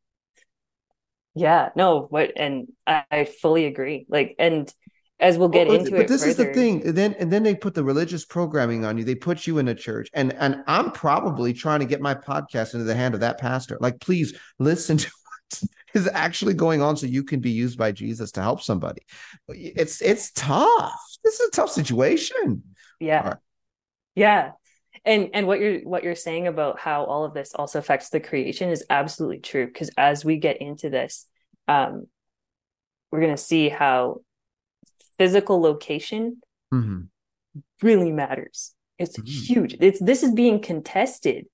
Yeah no what and I, I fully agree. Like and as we'll get into but it But this further. is the thing and then and then they put the religious programming on you. They put you in a church and and i'm probably trying to get my podcast into the hand of that pastor. Like please listen to what is actually going on so you can be used by jesus to help somebody. It's it's tough. This is a tough situation. Yeah. Right. yeah and and what you're what you're saying about how all of this also affects the creation is absolutely true because as we get into this um we're going to see how physical location mm-hmm. really matters. It's mm-hmm. huge. It's this is being contested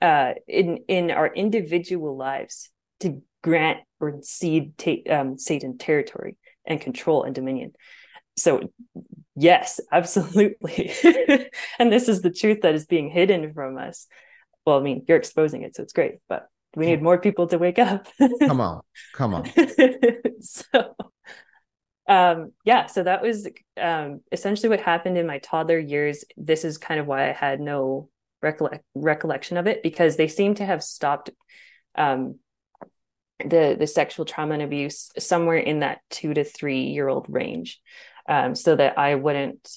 uh, in in our individual lives to grant or cede ta- um, Satan territory and control and dominion. So, yes, absolutely. and this is the truth that is being hidden from us. Well, I mean, you're exposing it, so it's great, but we need more people to wake up. come on, come on. so, um, yeah, so that was um, essentially what happened in my toddler years. This is kind of why I had no recollect- recollection of it because they seem to have stopped um, the the sexual trauma and abuse somewhere in that two to three year old range, um, so that I wouldn't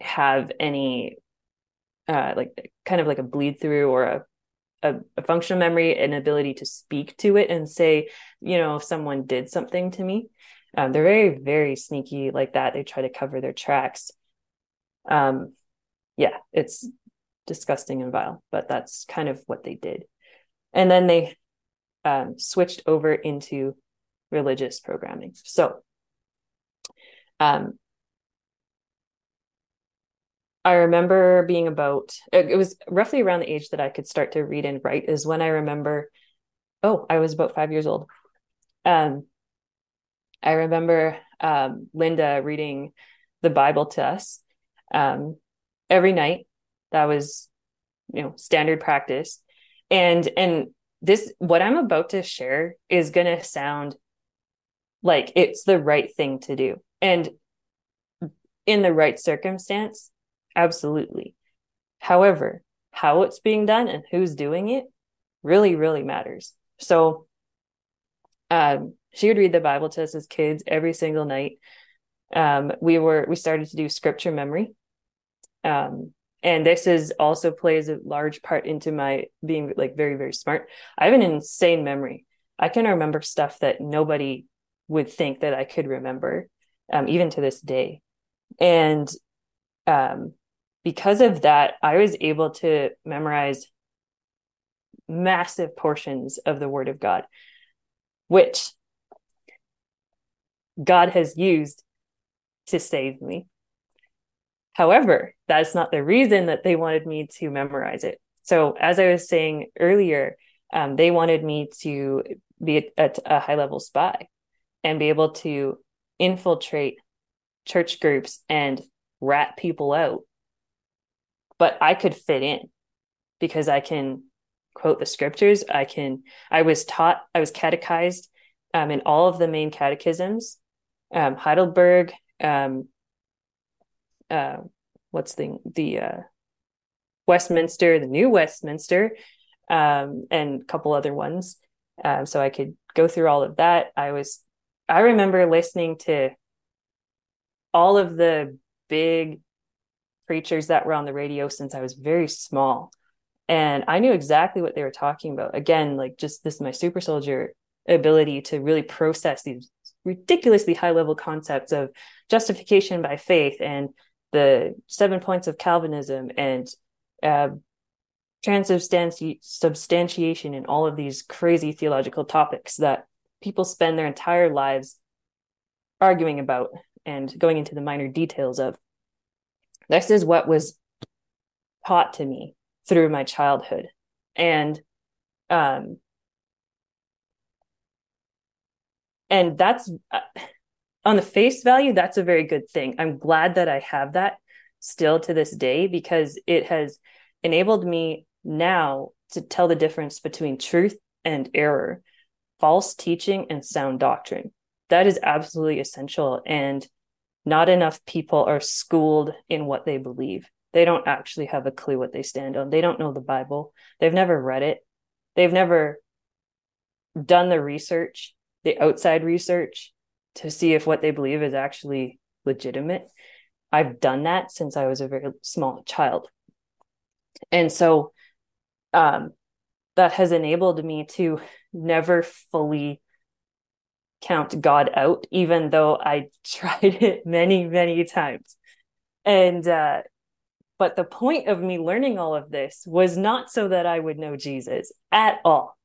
have any uh, like kind of like a bleed through or a a, a, functional memory, an ability to speak to it and say, you know, if someone did something to me. Um, they're very, very sneaky like that. They try to cover their tracks. Um, yeah, it's disgusting and vile, but that's kind of what they did. And then they um, switched over into religious programming. So, um, I remember being about, it was roughly around the age that I could start to read and write, is when I remember, oh, I was about five years old. Um, I remember um, Linda reading the Bible to us um, every night. That was, you know, standard practice. And and this what I'm about to share is going to sound like it's the right thing to do. And in the right circumstance, absolutely. However, how it's being done and who's doing it really, really matters. So, um, she would read the Bible to us as kids every single night. Um, we were we started to do scripture memory, um, and this is also plays a large part into my being like very very smart. I have an insane memory. I can remember stuff that nobody would think that I could remember, um, even to this day, and um, because of that, I was able to memorize massive portions of the Word of God, which God has used to save me. However, that's not the reason that they wanted me to memorize it. So, as I was saying earlier, um, they wanted me to be a, a high level spy and be able to infiltrate church groups and rat people out. But I could fit in because I can quote the scriptures. I can, I was taught, I was catechized um, in all of the main catechisms um, Heidelberg, um, uh, what's the the uh, Westminster, the new Westminster, um, and a couple other ones. Um, so I could go through all of that. I was, I remember listening to all of the big preachers that were on the radio since I was very small. And I knew exactly what they were talking about. Again, like just this my super soldier ability to really process these ridiculously high level concepts of justification by faith and the seven points of Calvinism and uh, transubstantiation and all of these crazy theological topics that people spend their entire lives arguing about and going into the minor details of. This is what was taught to me through my childhood. And um, and that's uh, on the face value, that's a very good thing. I'm glad that I have that still to this day because it has enabled me now to tell the difference between truth and error, false teaching and sound doctrine. That is absolutely essential. And not enough people are schooled in what they believe. They don't actually have a clue what they stand on. They don't know the Bible. They've never read it. They've never done the research, the outside research to see if what they believe is actually legitimate. I've done that since I was a very small child. And so um, that has enabled me to never fully count God out, even though I tried it many, many times. And, uh, but the point of me learning all of this was not so that I would know Jesus at all.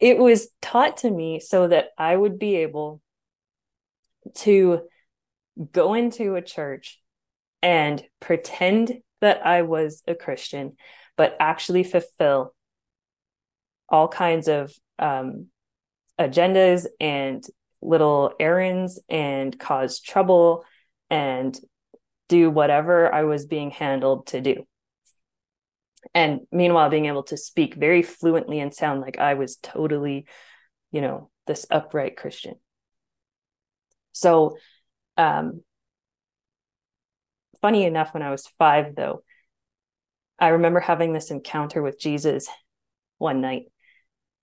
It was taught to me so that I would be able to go into a church and pretend that I was a Christian, but actually fulfill all kinds of um, agendas and little errands and cause trouble and do whatever I was being handled to do. And meanwhile, being able to speak very fluently and sound like I was totally, you know, this upright Christian. So, um, funny enough, when I was five, though, I remember having this encounter with Jesus one night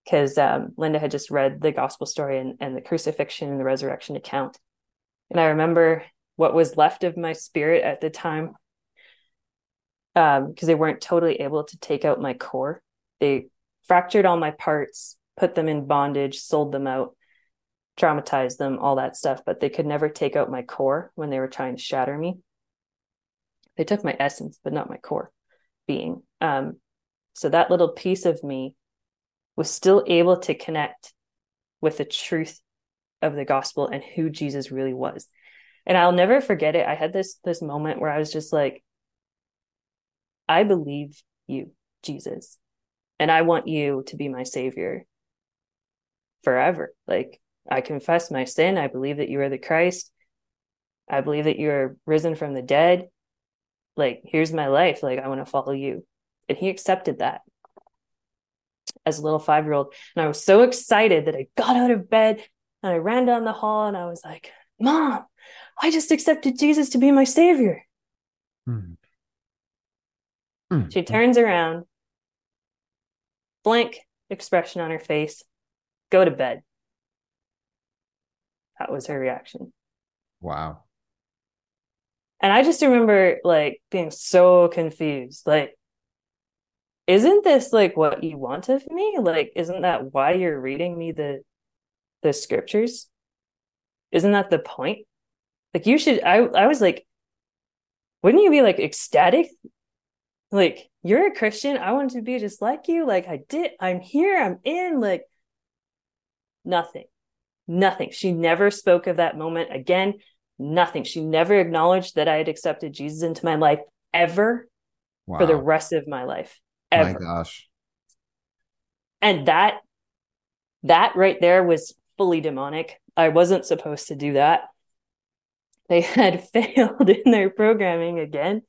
because um, Linda had just read the gospel story and, and the crucifixion and the resurrection account. And I remember what was left of my spirit at the time because um, they weren't totally able to take out my core. They fractured all my parts, put them in bondage, sold them out, traumatized them, all that stuff, but they could never take out my core when they were trying to shatter me. They took my essence, but not my core being. Um, so that little piece of me was still able to connect with the truth of the gospel and who Jesus really was. And I'll never forget it. I had this this moment where I was just like I believe you, Jesus. And I want you to be my savior forever. Like I confess my sin. I believe that you are the Christ. I believe that you are risen from the dead. Like here's my life. Like I want to follow you. And he accepted that as a little five year old. And I was so excited that I got out of bed and I ran down the hall and I was like, Mom, I just accepted Jesus to be my savior. Mm. Mm. She turns around, blank expression on her face, go to bed. That was her reaction. Wow. And I just remember like being so confused. Like, isn't this like what you want of me? Like isn't that why you're reading me the the scriptures? Isn't that the point? Like you should i i was like wouldn't you be like ecstatic? Like you're a christian. I want to be just like you. Like i did i'm here i'm in like nothing. Nothing. She never spoke of that moment again. Nothing. She never acknowledged that i had accepted jesus into my life ever wow. for the rest of my life ever. My gosh. And that that right there was fully demonic. I wasn't supposed to do that. They had failed in their programming again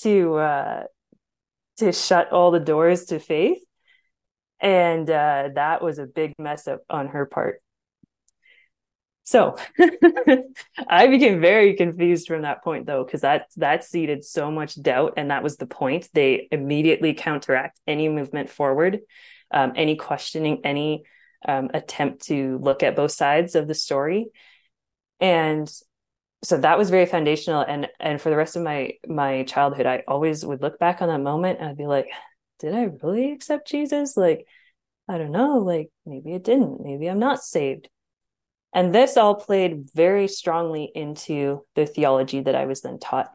to uh to shut all the doors to faith. And uh that was a big mess up on her part. So I became very confused from that point though, because that that seeded so much doubt, and that was the point. They immediately counteract any movement forward, um, any questioning, any um, attempt to look at both sides of the story, and so that was very foundational. And and for the rest of my my childhood, I always would look back on that moment and I'd be like, did I really accept Jesus? Like, I don't know. Like maybe it didn't. Maybe I'm not saved and this all played very strongly into the theology that I was then taught,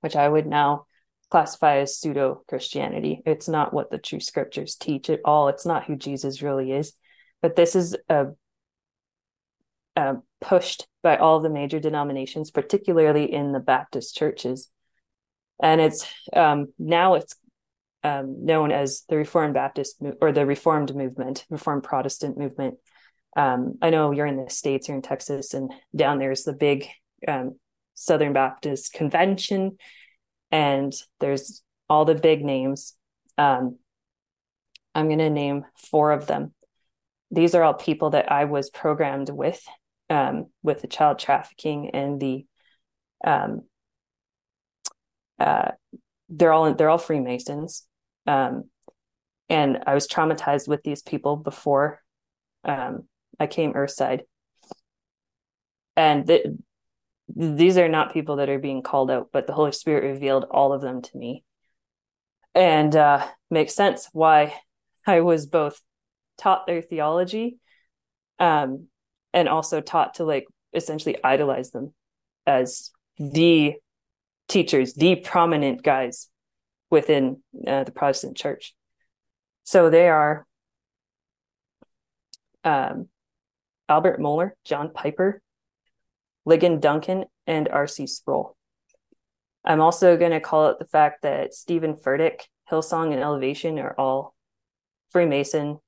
which I would now classify as pseudo Christianity. It's not what the true scriptures teach at all. It's not who Jesus really is. But this is a, a pushed by all the major denominations, particularly in the Baptist churches. And it's um, now it's um, known as the Reformed Baptist or the Reformed movement, Reformed Protestant movement Um, I know you're in the States, you're in Texas, and down there's the big um, Southern Baptist Convention, and there's all the big names. Um, I'm going to name four of them. These are all people that I was programmed with, um, with the child trafficking and the, um, uh, they're all they're all Freemasons, um, and I was traumatized with these people before um, I came Earthside, and the, these are not people that are being called out, but the Holy Spirit revealed all of them to me. And uh, makes sense why I was both taught their theology um, and also taught to like essentially idolize them as the teachers, the prominent guys within uh, the Protestant church. So they are um, Albert Mohler, John Piper, Ligon Duncan, and R.C. Sproul. I'm also going to call out the fact that Steven Furtick, Hillsong, and Elevation are all Freemason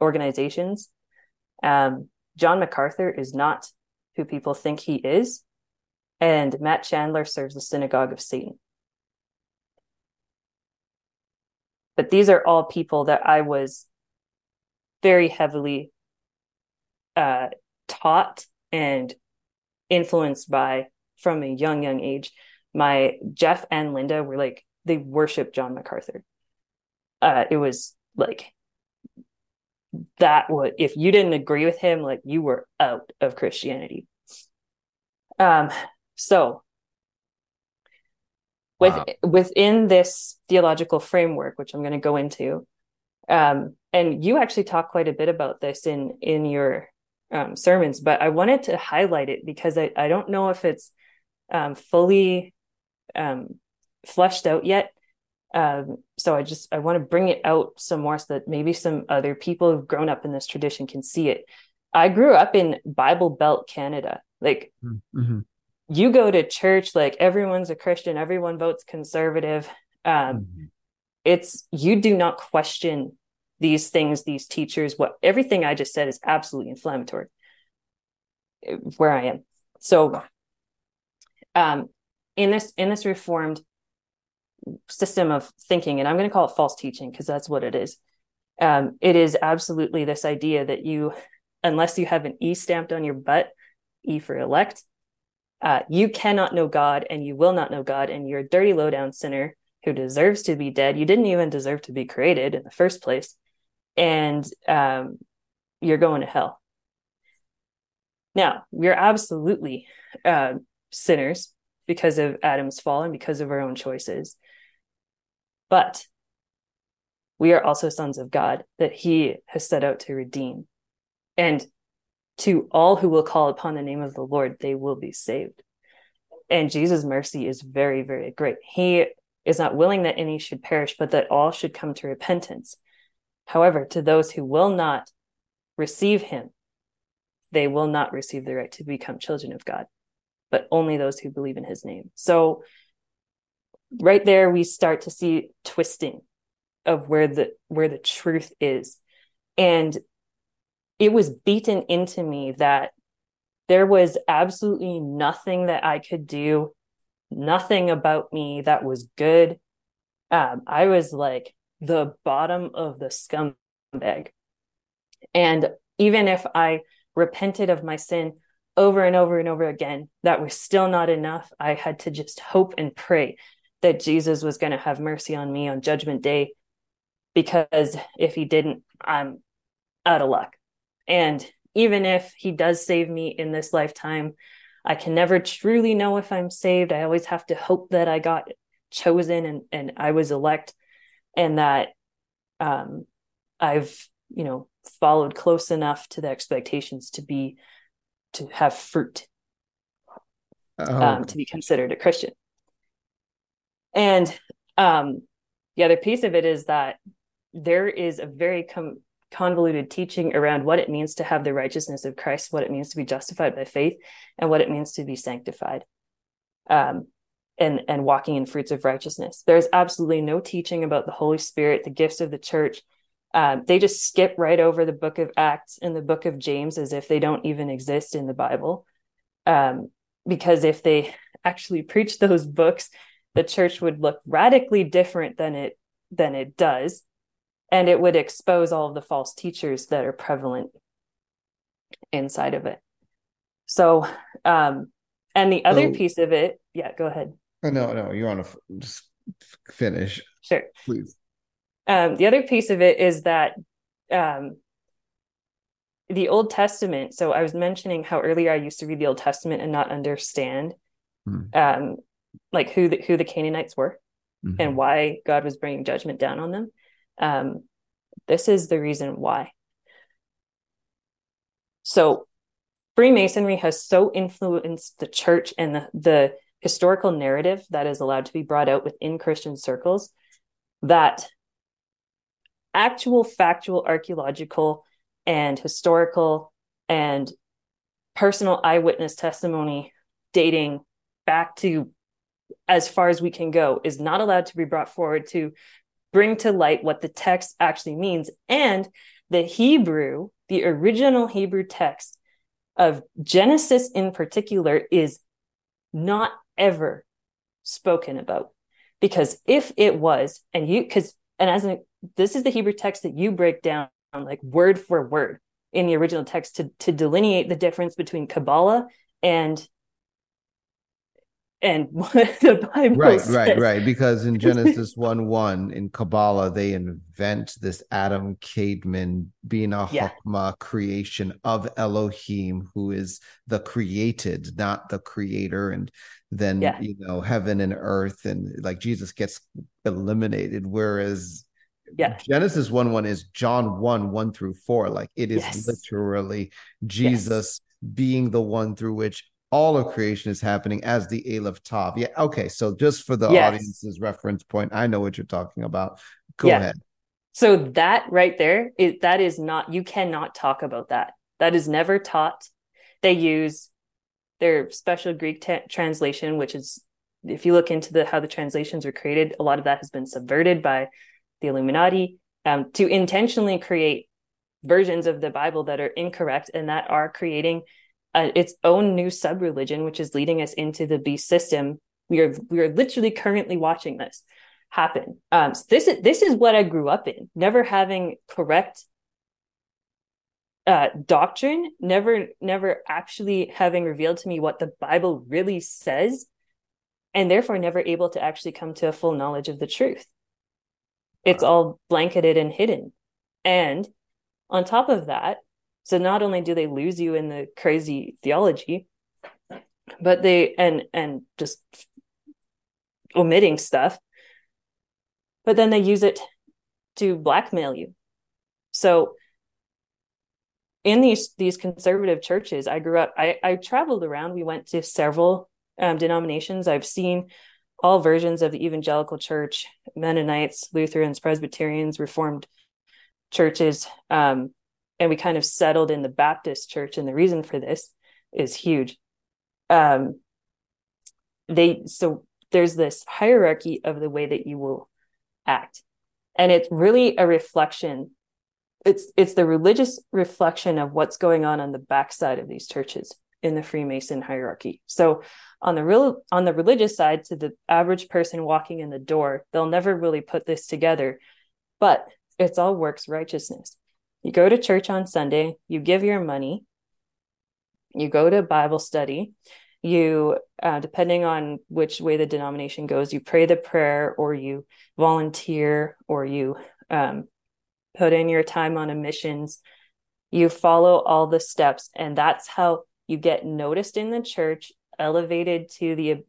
organizations. Um, John MacArthur is not who people think he is, and Matt Chandler serves the Synagogue of Satan. But these are all people that I was very heavily uh, taught and influenced by from a young young age my jeff and linda were like they worship john macarthur uh it was like that would if you didn't agree with him like you were out of christianity um so with wow. within this theological framework which i'm going to go into um and you actually talk quite a bit about this in in your um, sermons, but I wanted to highlight it because I, I don't know if it's um, fully um, fleshed out yet. Um, so I just I want to bring it out some more so that maybe some other people who've grown up in this tradition can see it. I grew up in Bible Belt Canada. Like mm-hmm. you go to church, like everyone's a Christian, everyone votes conservative. Um, mm-hmm. It's you do not question these things, these teachers, what everything I just said is absolutely inflammatory where I am. So um in this in this reformed system of thinking, and I'm going to call it false teaching because that's what it is. Um, it is absolutely this idea that you, unless you have an E stamped on your butt, E for elect, uh, you cannot know God and you will not know God, and you're a dirty, low down sinner who deserves to be dead. You didn't even deserve to be created in the first place and um, you're going to hell. Now, we're absolutely uh, sinners because of Adam's fall and because of our own choices. But we are also sons of God that he has set out to redeem. And to all who will call upon the name of the Lord, they will be saved. And Jesus' mercy is very, very great. He is not willing that any should perish, but that all should come to repentance. However, to those who will not receive him, they will not receive the right to become children of God, but only those who believe in his name. So, right there, we start to see twisting of where the where the truth is and it was beaten into me that there was absolutely nothing that i could do nothing about me that was good um, i was like the bottom of the scumbag. And even if I repented of my sin over and over and over again, that was still not enough. I had to just hope and pray that Jesus was going to have mercy on me on Judgment Day, because if he didn't, I'm out of luck. And even if he does save me in this lifetime, I can never truly know if I'm saved. I always have to hope that I got chosen and, and I was elect and that um, I've you know followed close enough to the expectations to be to have fruit oh. um, to be considered a Christian. And um, the other piece of it is that there is a very com- convoluted teaching around what it means to have the righteousness of Christ, what it means to be justified by faith, and what it means to be sanctified. Um, and and walking in fruits of righteousness there's absolutely no teaching about the holy spirit the gifts of the church Um, they just skip right over the book of Acts and the book of James as if they don't even exist in the Bible. Um, because if they actually preach those books, the church would look radically different than it than it does, and it would expose all of the false teachers that are prevalent inside of it. So, um, and the other piece of it, yeah, go ahead. Oh, no, no, you want to just finish. Sure, please. Um, the other piece of it is that um, the Old Testament. So I was mentioning how earlier I used to read the Old Testament and not understand, hmm. um, like who the, who the Canaanites were mm-hmm. and why God was bringing judgment down on them. Um, this is the reason why. So Freemasonry has so influenced the church and the, the historical narrative that is allowed to be brought out within Christian circles that actual factual archaeological and historical and personal eyewitness testimony dating back to as far as we can go is not allowed to be brought forward to bring to light what the text actually means. And the hebrew the original hebrew text of genesis in particular is not ever spoken about. Because if it was and you because and as an this is the Hebrew text that you break down like word for word in the original text to to delineate the difference between Kabbalah and and what the Bible right, says. right, right. Because in Genesis one one in Kabbalah they invent this Adam Kadmon being a yeah. Chokmah creation of Elohim, who is the created, not the creator, and then yeah. you know heaven and earth, and like Jesus gets eliminated, whereas yeah genesis 1 1 is john 1 1 through 4 like it is yes. literally jesus yes. being the one through which all of creation is happening as the Aleph Tav. Yeah. Okay. So just for the yes. audience's reference point, I know what you're talking about. Go yeah. ahead. So that right there, it, that is not, you cannot talk about that. That is never taught. They use their special Greek t- translation, which is, if you look into the how the translations were created, a lot of that has been subverted by the Illuminati, um, to intentionally create versions of the Bible that are incorrect and that are creating uh, its own new sub religion, which is leading us into the beast system. We are we are literally currently watching this happen. Um, so this is this is what I grew up in, never having correct uh, doctrine, never never actually having revealed to me what the Bible really says, and therefore never able to actually come to a full knowledge of the truth it's all blanketed and hidden. And on top of that, so not only do they lose you in the crazy theology, but they and and just omitting stuff, but then they use it to blackmail you. So in these these conservative churches, I grew up. I I traveled around. We went to several um, denominations. I've seen all versions of the evangelical church mennonites lutherans presbyterians reformed churches um, and we kind of settled in the baptist church and the reason for this is huge. Um, they so there's this hierarchy of the way that you will act and it's really a reflection. It's it's the religious reflection of what's going on on the backside of these churches in the freemason hierarchy. So on the real on the religious side to the average person walking in the door they'll never really put this together but it's all works righteousness you go to church on sunday you give your money you go to bible study you uh, depending on which way the denomination goes you pray the prayer or you volunteer or you um, put in your time on emissions you follow all the steps and that's how you get noticed in the church elevated to the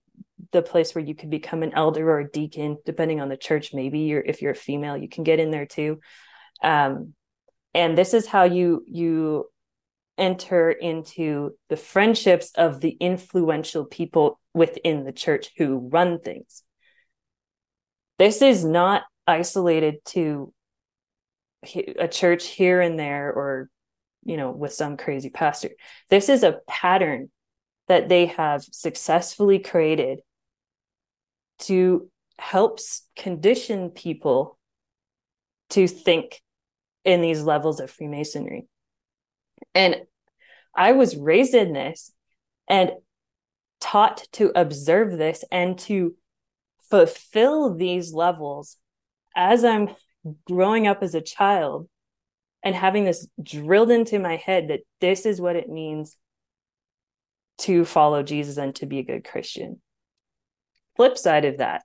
the place where you could become an elder or a deacon depending on the church. Maybe you're if you're a female you can get in there too. Um, and this is how you you enter into the friendships of the influential people within the church who run things. This is not isolated to a church here and there or you know with some crazy pastor. This is a pattern that they have successfully created to help condition people to think in these levels of Freemasonry. And I was raised in this and taught to observe this and to fulfill these levels as I'm growing up as a child and having this drilled into my head that this is what it means to follow Jesus and to be a good Christian. Flip side of that,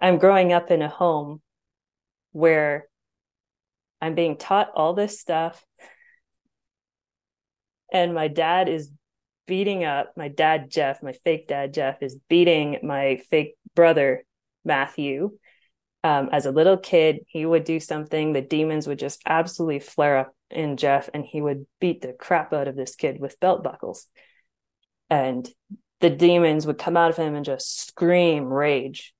I'm growing up in a home where I'm being taught all this stuff. And my dad is beating up my dad, Jeff, my fake dad, Jeff, is beating my fake brother, Matthew. Um, as a little kid, he would do something, the demons would just absolutely flare up in Jeff, and he would beat the crap out of this kid with belt buckles. And the demons would come out of him and just scream rage.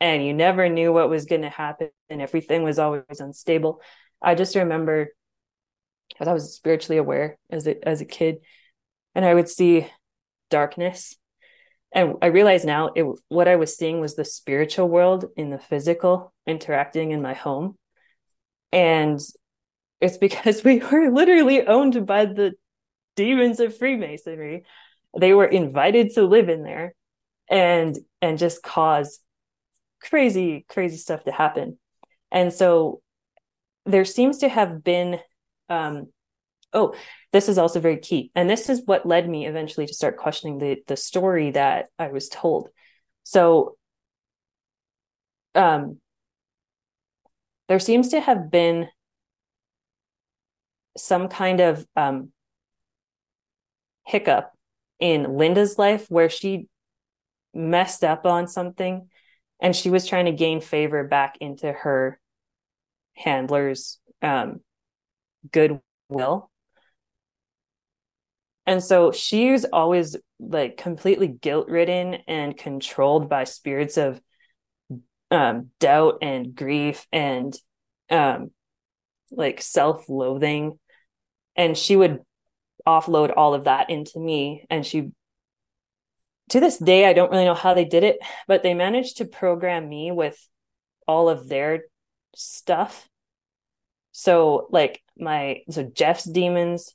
And you never knew what was going to happen, and everything was always unstable. I just remember because I was spiritually aware as a as a kid, and I would see darkness. And I realize now it what I was seeing was the spiritual world in the physical interacting in my home. And it's because we were literally owned by the demons of Freemasonry. They were invited to live in there and and just cause crazy, crazy stuff to happen. And so there seems to have been um, oh this is also very key. And this is what led me eventually to start questioning the the story that i was told. So um there seems to have been some kind of um hiccup in linda's life where she messed up on something and she was trying to gain favor back into her handler's um goodwill and so she's always like completely guilt ridden and controlled by spirits of um, doubt and grief and um, like self loathing. And she would offload all of that into me. And she, to this day, I don't really know how they did it, but they managed to program me with all of their stuff. So, like, my, so Jeff's demons,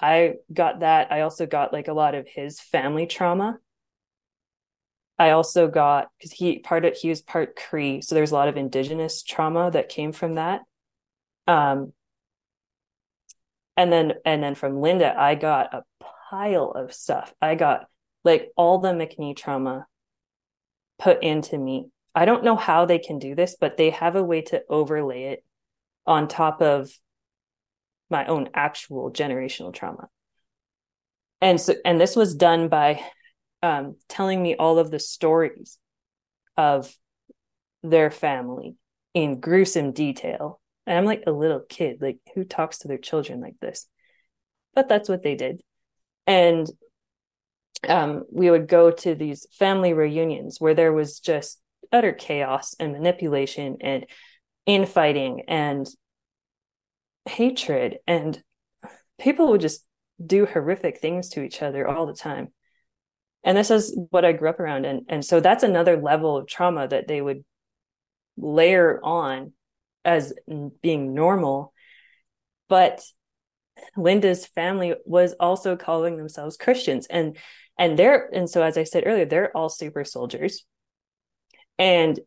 I got that. I also got like a lot of his family trauma. I also got because he part of he was part Cree, so there's a lot of indigenous trauma that came from that. Um, and then and then from Linda, I got a pile of stuff. I got like all the McNee trauma put into me. I don't know how they can do this, but they have a way to overlay it on top of my own actual generational trauma. And so and this was done by um, telling me all of the stories of their family in gruesome detail. And i'm like a little kid like who talks to their children like this? But that's what they did. And um, we would go to these family reunions where there was just utter chaos and manipulation and infighting and hatred. And people would just do horrific things to each other all the time. And this is what i grew up around. And and so that's another level of trauma that they would layer on as being normal. But linda's family was also calling themselves christians. And and they're and so as i said earlier they're all super soldiers and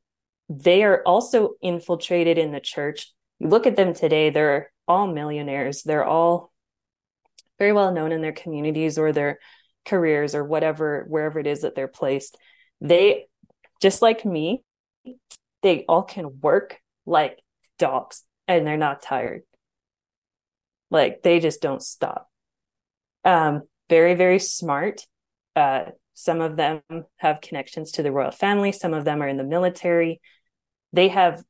they are also infiltrated in the church you look at them today they're all millionaires. They're all very well known in their communities or their careers or whatever, wherever it is that they're placed. They, just like me, they all can work like dogs and they're not tired. Like they just don't stop. Um, very, very smart. Uh, some of them have connections to the royal family, some of them are in the military. They have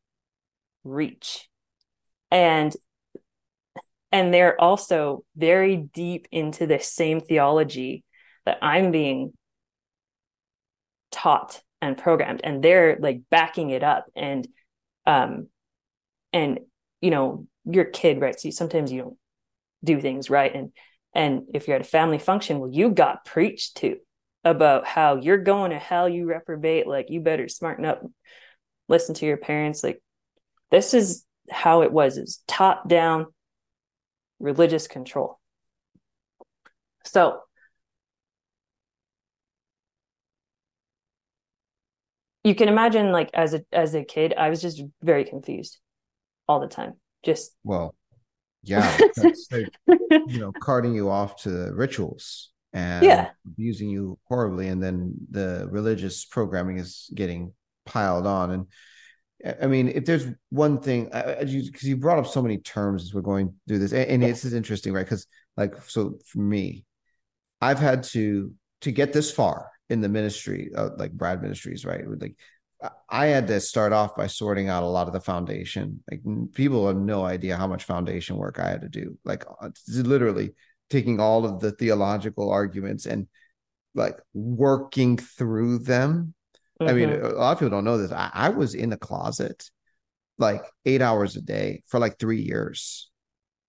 reach. And and they're also very deep into the same theology that I'm being taught and programmed. And they're like backing it up. And um and you know your kid right? So you, sometimes you don't do things right. And and if you're at a family function well you got preached to about how you're going to hell you reprobate like you better smarten up listen to your parents like this is how it was is top down religious control. So you can imagine like as a as a kid i was just very confused all the time just well yeah that's like, you know carting you off to rituals and yeah. abusing you horribly and then the religious programming is getting piled on and I mean, if there's one thing, because you, you, brought up so many terms as we're going through this, and, and yeah. this is interesting, right? Because, like, so for me, I've had to to get this far in the ministry, uh, like Bride Ministries, right? Like I had to start off by sorting out a lot of the foundation. Like people have no idea how much foundation work I had to do. Like uh, literally taking all of the theological arguments and like working through them. Mm-hmm. I mean, mm-hmm. a lot of people don't know this. I, I was in the closet like eight hours a day for like three years,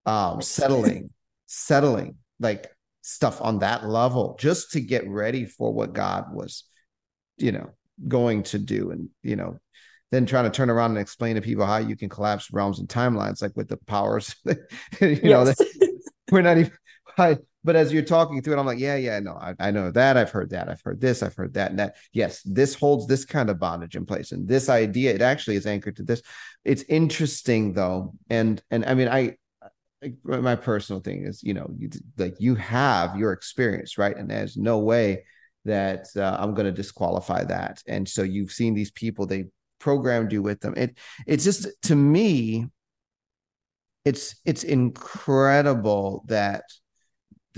um, settling, settling like stuff on that level just to get ready for what God was, you know, going to do. And, you know, then trying to turn around and explain to people how you can collapse realms and timelines, like with the powers, you know, we're not even, I, but as you're talking through it, I'm like, yeah, yeah, no, I, I, know that. I've heard that. I've heard this. I've heard that. And that, yes, this holds this kind of bondage in place. And this idea, it actually is anchored to this. It's interesting though. And, and I mean, I, my personal thing is, you know, you, like you have your experience, right? And there's no way that uh, I'm going to disqualify that. And so you've seen these people, they programmed you with them. It, it's just to me, it's it's incredible that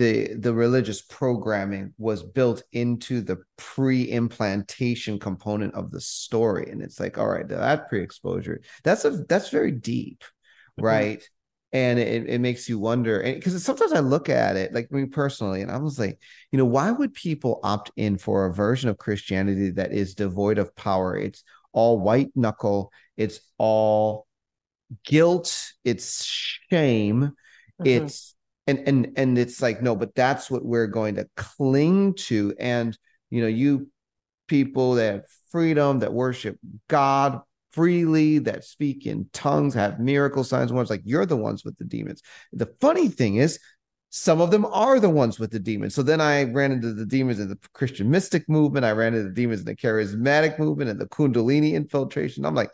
the the religious programming was built into the pre-implantation component of the story. And it's like all right that pre-exposure that's a that's very deep mm-hmm. right? And it, it makes you wonder. Because sometimes i look at it like me personally and i was like you know why would people opt in for a version of christianity that is devoid of power? It's all white knuckle. It's all guilt. It's shame. Mm-hmm. it's and and and it's like no but that's what we're going to cling to and you know you people that have freedom that worship god freely, that speak in tongues, have miracle signs, ones like you're the ones with the demons. The funny thing is, some of them are the ones with the demons. So then I ran into the demons in the Christian mystic movement. I ran into the demons in the charismatic movement and the Kundalini infiltration. I'm like,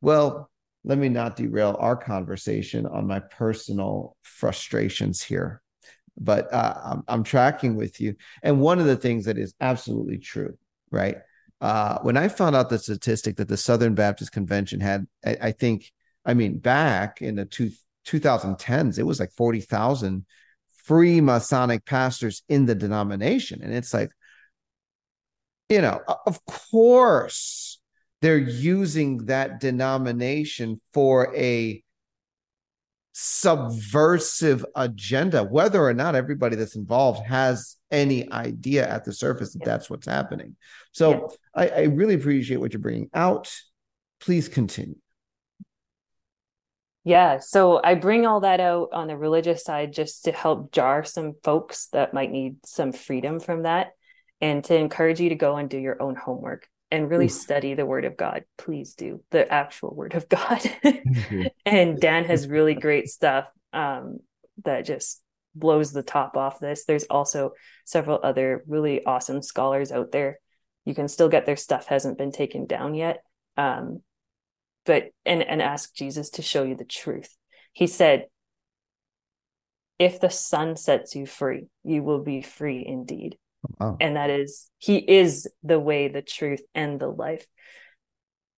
well, let me not derail our conversation on my personal frustrations here. But uh, I'm, I'm tracking with you. And one of the things that is absolutely true, right? uh, when I found out the statistic that the Southern Baptist Convention had, I, I think, I mean, back in the two, 2010s, it was like 40,000 free Masonic pastors in the denomination. And it's like, you know, of course, they're using that denomination for a subversive agenda, whether or not everybody that's involved has any idea at the surface that yeah. that's what's happening. So yeah. I, I really appreciate what you're bringing out. Please continue. Yeah, so I bring all that out on the religious side just to help jar some folks that might need some freedom from that and to encourage you to go and do your own homework and really Oof. study the word of God. Please do the actual word of God. and Dan has really great stuff um, that just blows the top off this. There's also several other really awesome scholars out there. You can still get their stuff hasn't been taken down yet. Um, but and and ask Jesus to show you the truth. He said, if the Son sets you free, you will be free indeed. Oh. And that is, He is the way, the truth, and the life.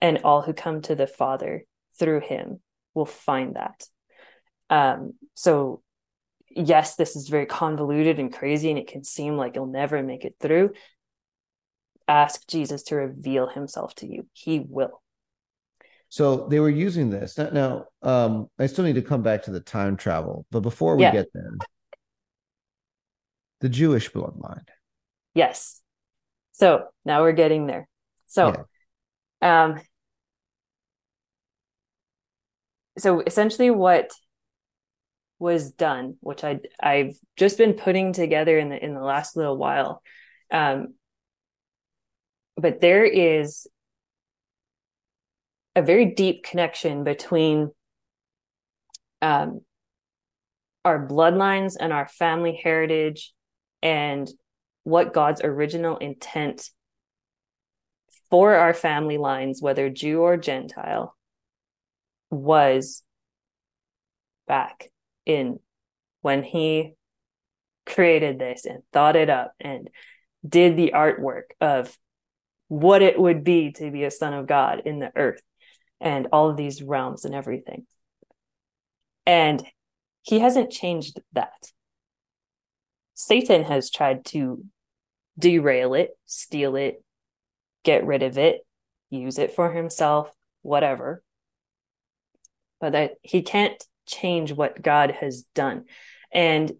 And all who come to the Father through Him will find that. Um, so, yes, this is very convoluted and crazy, and it can seem like you'll never make it through. Ask Jesus to reveal Himself to you, He will. So they were using this. Now, um, I still need to come back to the time travel, but before we yeah. get there, the Jewish bloodline. Yes. So now we're getting there. So, yeah. um, so essentially what was done, which I I've just been putting together in the in the last little while, um, but there is a very deep connection between um, our bloodlines and our family heritage and what God's original intent for our family lines, whether Jew or Gentile, was back in when he created this and thought it up and did the artwork of what it would be to be a son of God in the earth and all of these realms and everything. And he hasn't changed that. Satan has tried to derail it, steal it, get rid of it, use it for himself, whatever. But that he can't change what God has done. And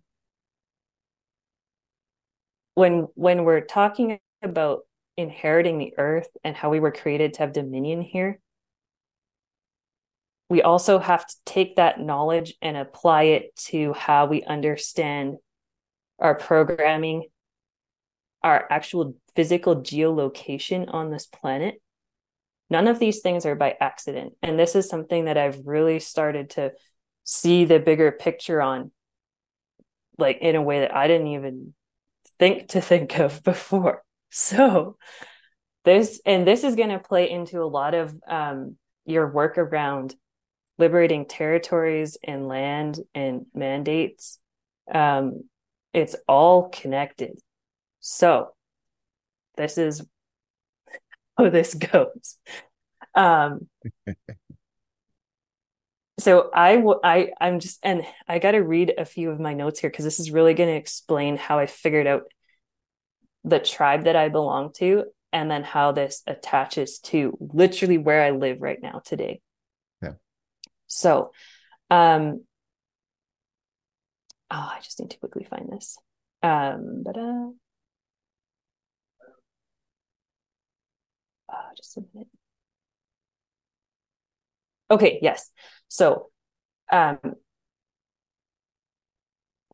when when we're talking about inheriting the earth and how we were created to have dominion here, we also have to take that knowledge and apply it to how we understand our programming, our actual physical geolocation on this planet. None of these things are by accident. And this is something that I've really started to see the bigger picture on, like in a way that I didn't even think to think of before. So, this and this is going to play into a lot of um, your work around liberating territories and land and mandates. Um, it's all connected. So, this is how this goes. Um, so I, w- I I'm just and I got to read a few of my notes here because this is really going to explain how I figured out the tribe that I belong to and then how this attaches to literally where I live right now today. Yeah. So, um, oh, I just need to quickly find this. Um, but uh, just a minute. Okay, yes. So, um,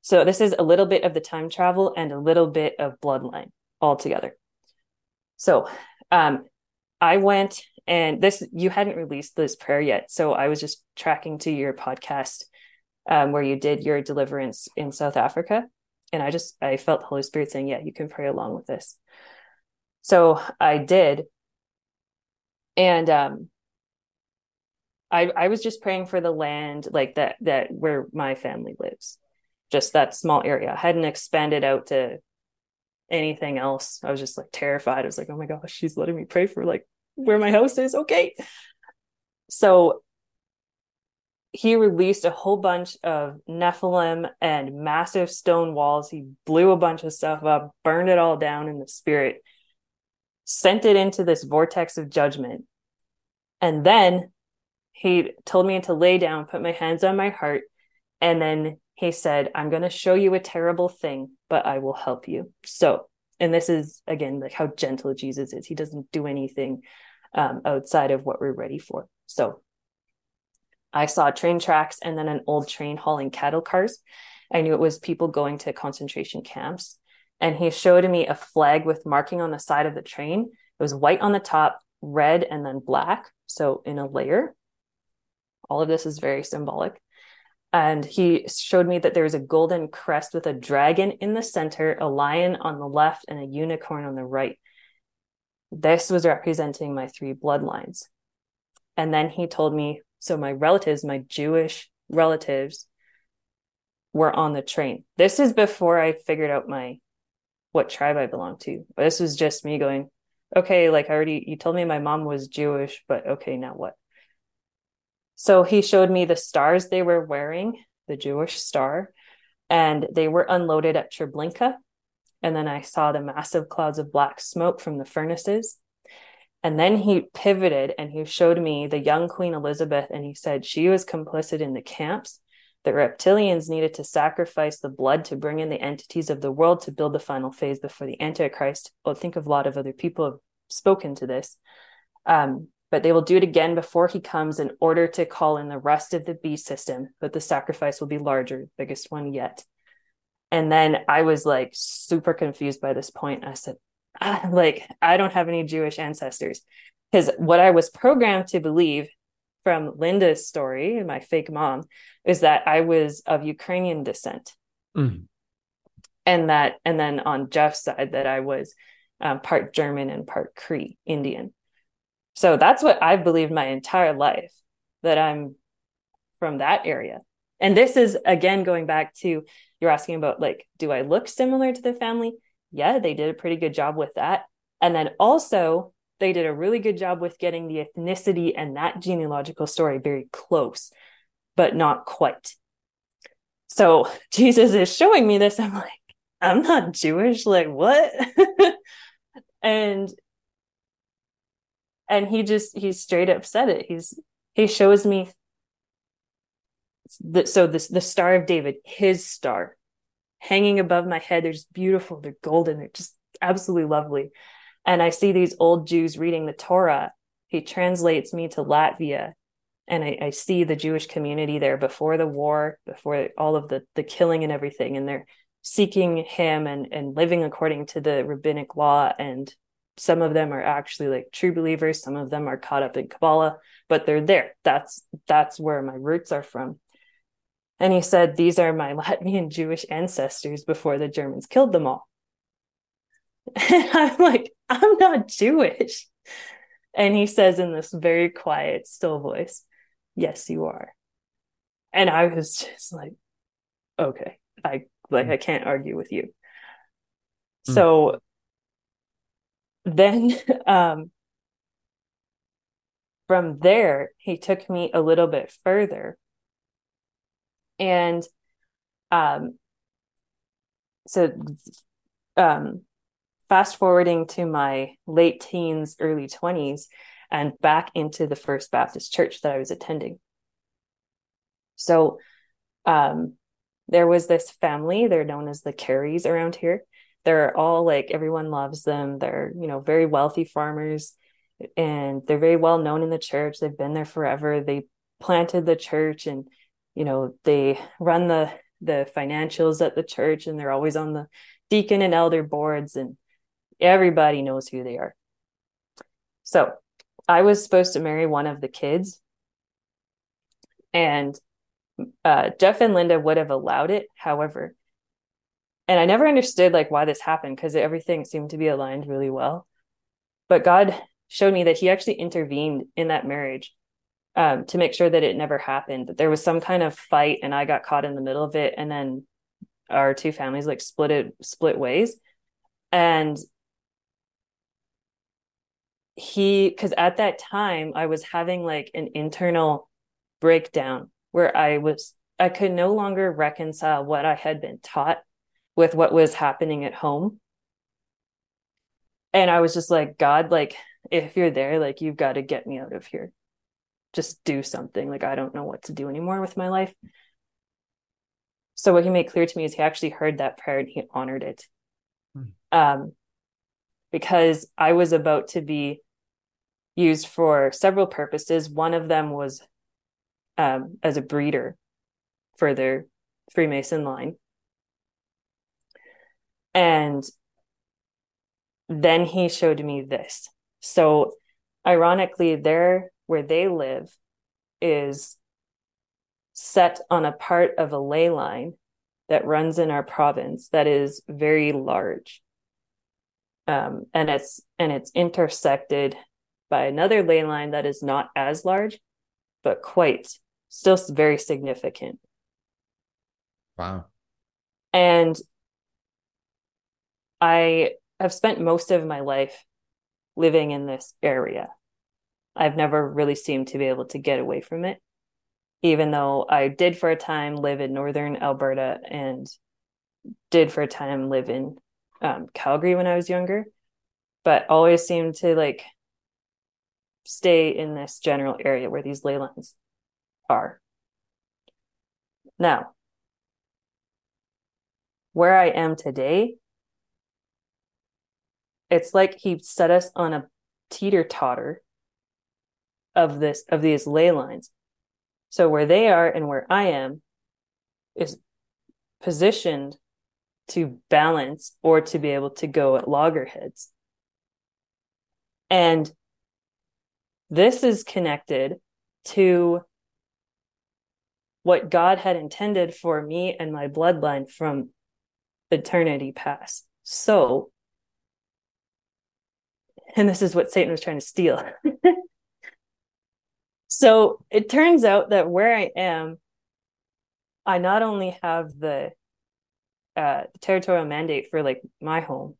so this is a little bit of the time travel and a little bit of bloodline all together. So, um, I went and this you hadn't released this prayer yet, so I was just tracking to your podcast um, where you did your deliverance in South Africa, and I just I felt the Holy Spirit saying, "Yeah, you can pray along with this." So I did, and um, I I was just praying for the land like that that where my family lives, just that small area. I hadn't expanded out to anything else. I was just like terrified. I was like, oh my gosh, she's letting me pray for like where my house is. Okay. So he released a whole bunch of Nephilim and massive stone walls. He blew a bunch of stuff up, burned it all down in the spirit, sent it into this vortex of judgment. And then he told me to lay down, put my hands on my heart, and then he said, I'm going to show you a terrible thing, but I will help you. So, and this is again like how gentle Jesus is. He doesn't do anything um, outside of what we're ready for. So, I saw train tracks and then an old train hauling cattle cars. I knew it was people going to concentration camps. And he showed me a flag with marking on the side of the train. It was white on the top, red, and then black. So, in a layer all of this is very symbolic. And he showed me that there's a golden crest with a dragon in the center, a lion on the left, and a unicorn on the right. This was representing my three bloodlines. And then he told me so my relatives, my Jewish relatives, were on the train. This is before I figured out my what tribe I belong to. This was just me going, okay, like I already you told me my mom was Jewish, but okay, now what? So he showed me the stars they were wearing, the Jewish star, and they were unloaded at Treblinka. And then I saw the massive clouds of black smoke from the furnaces. And then he pivoted and he showed me the young Queen Elizabeth, and he said she was complicit in the camps. The reptilians needed to sacrifice the blood to bring in the entities of the world to build the final phase before the Antichrist. Well, think of a lot of other people have spoken to this. Um, but they will do it again before he comes in order to call in the rest of the beast system. But the sacrifice will be larger, biggest one yet. And then I was like super confused by this point. I said, ah, like, I don't have any Jewish ancestors. Because what I was programmed to believe from Linda's story, my fake mom, is that I was of Ukrainian descent. Mm. And that, and then on Jeff's side, that I was um, part German and part Cree Indian. So that's what I've believed my entire life that I'm from that area. And this is again going back to you're asking about like, do I look similar to the family? Yeah, they did a pretty good job with that. And then also, they did a really good job with getting the ethnicity and that genealogical story very close, but not quite. So Jesus is showing me this. I'm like, I'm not Jewish. Like, what? and and he just he straight up said it he's he shows me the, so this the star of david his star hanging above my head they're just beautiful they're golden they're just absolutely lovely and i see these old jews reading the torah. He translates me to latvia. And I, I see the jewish community there before the war before all of the the killing and everything. And they're seeking him and and living according to the rabbinic law. And some of them are actually like true believers. Some of them are caught up in kabbalah but they're there. That's that's where my roots are from. And he said these are my latvian jewish ancestors before the germans killed them all and i'm like i'm not jewish and he says in this very quiet still voice yes you are and i was just like okay i like i can't argue with you mm. so then um, from there, he took me a little bit further. And um, so um, fast forwarding to my late teens, early 20s, and back into the First Baptist church that I was attending. So um, there was this family, they're known as the Careys around here. They're all like everyone loves them. They're you know very wealthy farmers and they're very well known in the church. They've been there forever. They planted the church and you know they run the the financials at the church and they're always on the deacon and elder boards and everybody knows who they are. So i was supposed to marry one of the kids and uh, jeff and linda would have allowed it however and i never understood like why this happened because everything seemed to be aligned really well. But god showed me that he actually intervened in that marriage um, to make sure that it never happened that there was some kind of fight and i got caught in the middle of it and then our two families like split it split ways. And he because at that time i was having like an internal breakdown where i was i could no longer reconcile what i had been taught with what was happening at home. And I was just like, God, like, if you're there, like, you've got to get me out of here. Just do something. Like, I don't know what to do anymore with my life. So, what he made clear to me is he actually heard that prayer and he honored it. Hmm. Um, because I was about to be used for several purposes. One of them was um, as a breeder for their Freemason line. And then he showed me this. So, ironically, there where they live is set on a part of a ley line that runs in our province that is very large. Um, and it's and it's intersected by another ley line that is not as large, but quite still very significant. Wow. And I have spent most of my life living in this area. I've never really seemed to be able to get away from it, even though I did for a time live in northern Alberta and did for a time live in um, Calgary when I was younger, but always seemed to like stay in this general area where these ley lines are. Now, where I am today it's like he set us on a teeter totter of this of these ley lines so where they are and where i am is positioned to balance or to be able to go at loggerheads and this is connected to what God had intended for me and my bloodline from eternity past. So, and this is what Satan was trying to steal. so it turns out that where I am, I not only have the uh, territorial mandate for like my home,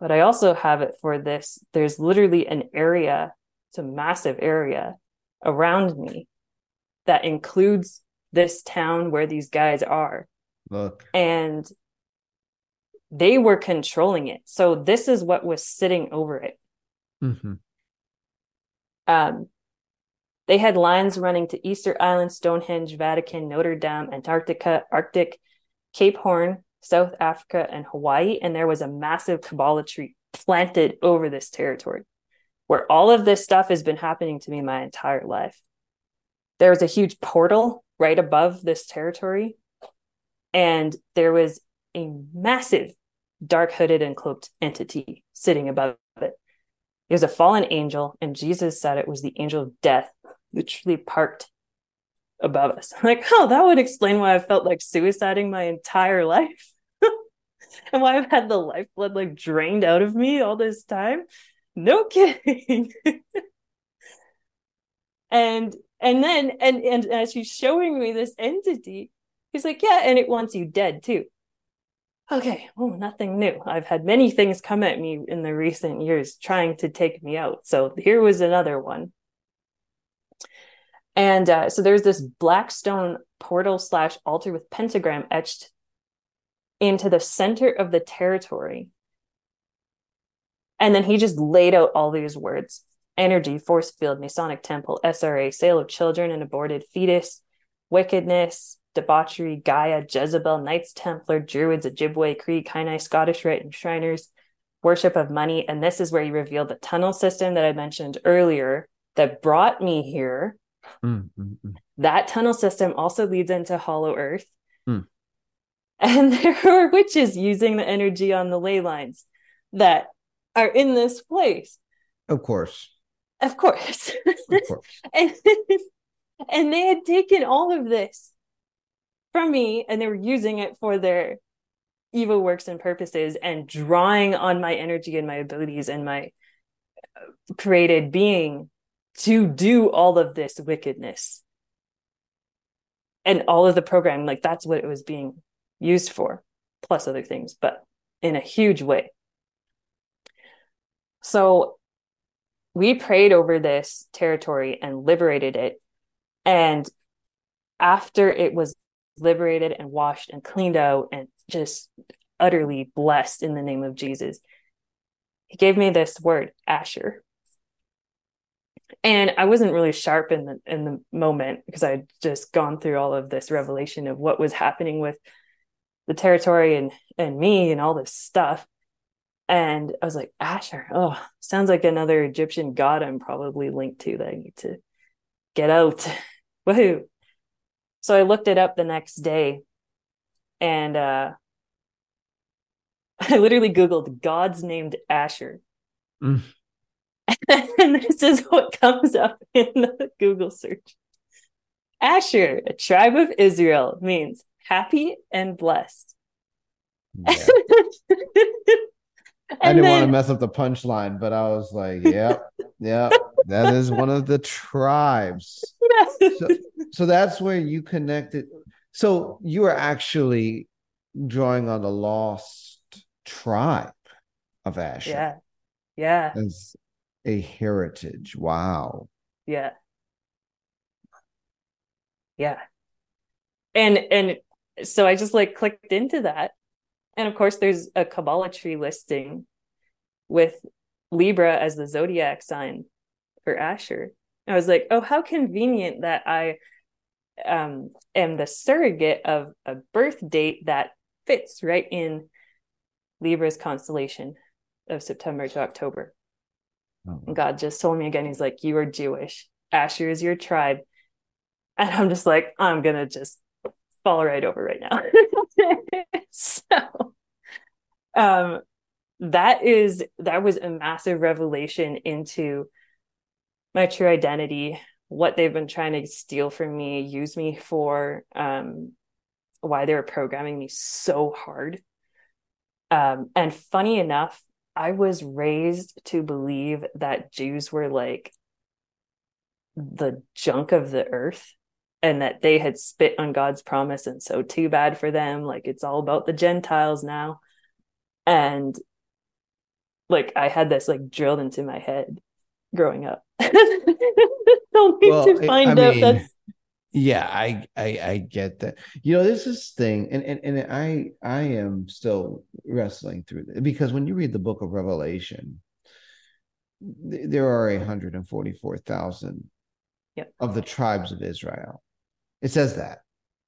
but I also have it for this. There's literally an area, it's a massive area around me that includes this town where these guys are. Look. And they were controlling it. So this is what was sitting over it. Mm-hmm. Um, they had lines running to Easter Island, Stonehenge, Vatican, Notre Dame, Antarctica, Arctic, Cape Horn, South Africa, and Hawaii. And there was a massive Kabbalah tree planted over this territory where all of this stuff has been happening to me my entire life. There was a huge portal right above this territory, and there was a massive dark hooded and cloaked entity sitting above it. It was a fallen angel, and Jesus said it was the angel of death, literally parked above us. I'm like, oh, that would explain why I felt like suiciding my entire life. and why I've had the lifeblood like drained out of me all this time. No kidding. and and then and and as she's showing me this entity, he's like, Yeah, and it wants you dead too okay, well, nothing new. I've had many things come at me in the recent years trying to take me out. So here was another one. And uh, so there's this black stone portal slash altar with pentagram etched into the center of the territory. And then he just laid out all these words energy, force field, Masonic temple, SRA, sale of children and aborted fetus, wickedness, debauchery, Gaia, Jezebel, Knights Templar, Druids, Ojibwe, Cree, Kainai, Scottish Rite, and Shriners, worship of money. And this is where he revealed the tunnel system that I mentioned earlier that brought me here. Mm-hmm. That tunnel system also leads into Hollow Earth. Mm. And there are witches using the energy on the ley lines that are in this place. Of course. Of course. Of course. and, and they had taken all of this from me and they were using it for their evil works and purposes and drawing on my energy and my abilities and my uh, created being to do all of this wickedness and all of the program like that's what it was being used for plus other things but in a huge way so we prayed over this territory and liberated it and after it was liberated and washed and cleaned out and just utterly blessed in the name of Jesus. He gave me this word, Asher. And I wasn't really sharp in the in the moment because I'd just gone through all of this revelation of what was happening with the territory and and me and all this stuff. And I was like, Asher, oh, sounds like another Egyptian god I'm probably linked to that I need to get out. Woohoo. So I looked it up the next day and uh, I literally Googled gods named Asher. Mm. and this is what comes up in the Google search. Asher, a tribe of Israel, means happy and blessed. Yeah. I didn't then, want to mess up the punchline, but I was like, yep, yep, that is one of the tribes. So, so that's where you connected. So you are actually drawing on the lost tribe of Asher. Yeah. Yeah. As a heritage. Wow. Yeah. Yeah. And and so I just like clicked into that. And of course there's a Kabbalah tree listing with Libra as the zodiac sign for Asher. I was like, oh, how convenient that I um, am the surrogate of a birth date that fits right in Libra's constellation of September to October. Oh. God just told me again, he's like, You are Jewish. Asher is your tribe. And I'm just like, I'm going to just fall right over right now. so, um, that is, that was a massive revelation into my true identity, what they've been trying to steal from me, use me for, um, why they were programming me so hard. Um, and funny enough, I was raised to believe that Jews were like the junk of the earth and that they had spit on God's promise. And so, too bad for them. Like, it's all about the Gentiles now. And like, I had this like drilled into my head growing up. Don't need well, to find I, I out mean, that's yeah, I, I I get that. You know, there's this thing, and and and I I am still wrestling through it because when you read the book of Revelation, th- there are a hundred and forty four thousand yep. of the tribes of Israel. It says that.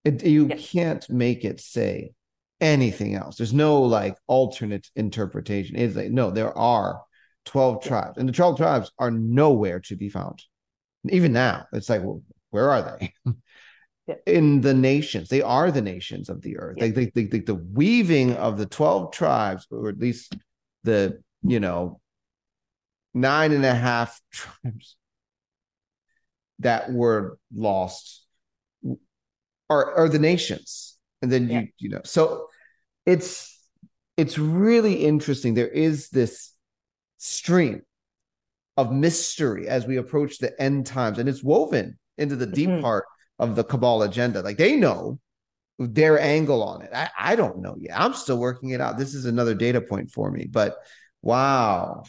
It, you yep. can't make it say anything else. There's no like alternate interpretation. It's like no, there are twelve tribes, and the twelve tribes are nowhere to be found. Even now, it's like well, where are they? Yeah. In the nations, they are the nations of the earth. Yeah. They, they, they, the weaving of the 12 tribes, or at least the, you know, nine and a half tribes that were lost are, are the nations. And then you, yeah. you know, so it's, it's really interesting. There is this stream of mystery as we approach the end times, and it's woven into the deep mm-hmm. part of the cabal agenda. Like they know their angle on it. I, I don't know yet. I'm still working it out. This is another data point for me, but wow.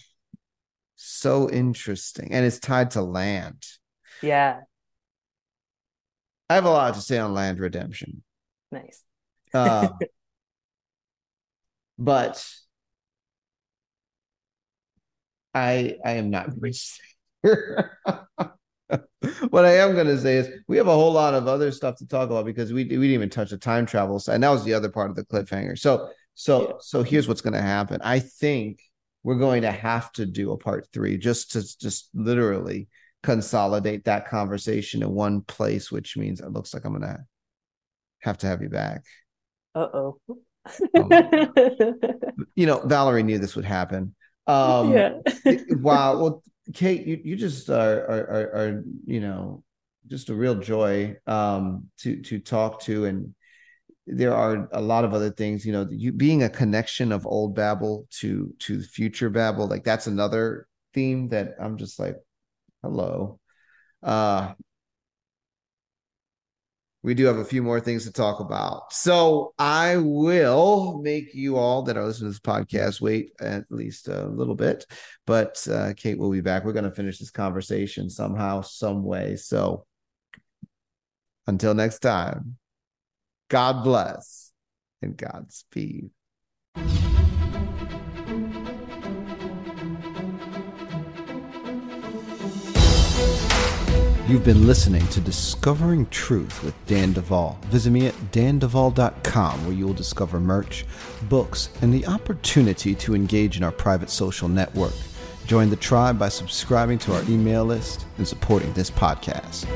So interesting. And it's tied to land. Yeah. I have a lot to say on land redemption. Nice. uh, but I I am not going to say what I am going to say is we have a whole lot of other stuff to talk about because we we didn't even touch the time travel side, and that was the other part of the cliffhanger. So so yeah. so here's what's going to happen. I think we're going to have to do a part three just to just literally consolidate that conversation in one place, which means it looks like I'm going to have to have you back. Uh oh. you know, Valerie knew this would happen. Um, yeah. wow. Well, Kate, you, you just are, are, are, you know, just a real joy um, to to talk to, and there are a lot of other things. You know, you being a connection of old Babel to to the future Babel, like that's another theme that I'm just like, hello. Uh, we do have a few more things to talk about. So I will make you all that are listening to this podcast wait at least a little bit. But uh, Kate will be back. We're going to finish this conversation somehow, some way. So until next time, God bless and Godspeed. You've been listening to Discovering Truth with Dan Duval. Visit me at danduval.com where you will discover merch, books, and the opportunity to engage in our private social network. Join the tribe by subscribing to our email list and supporting this podcast.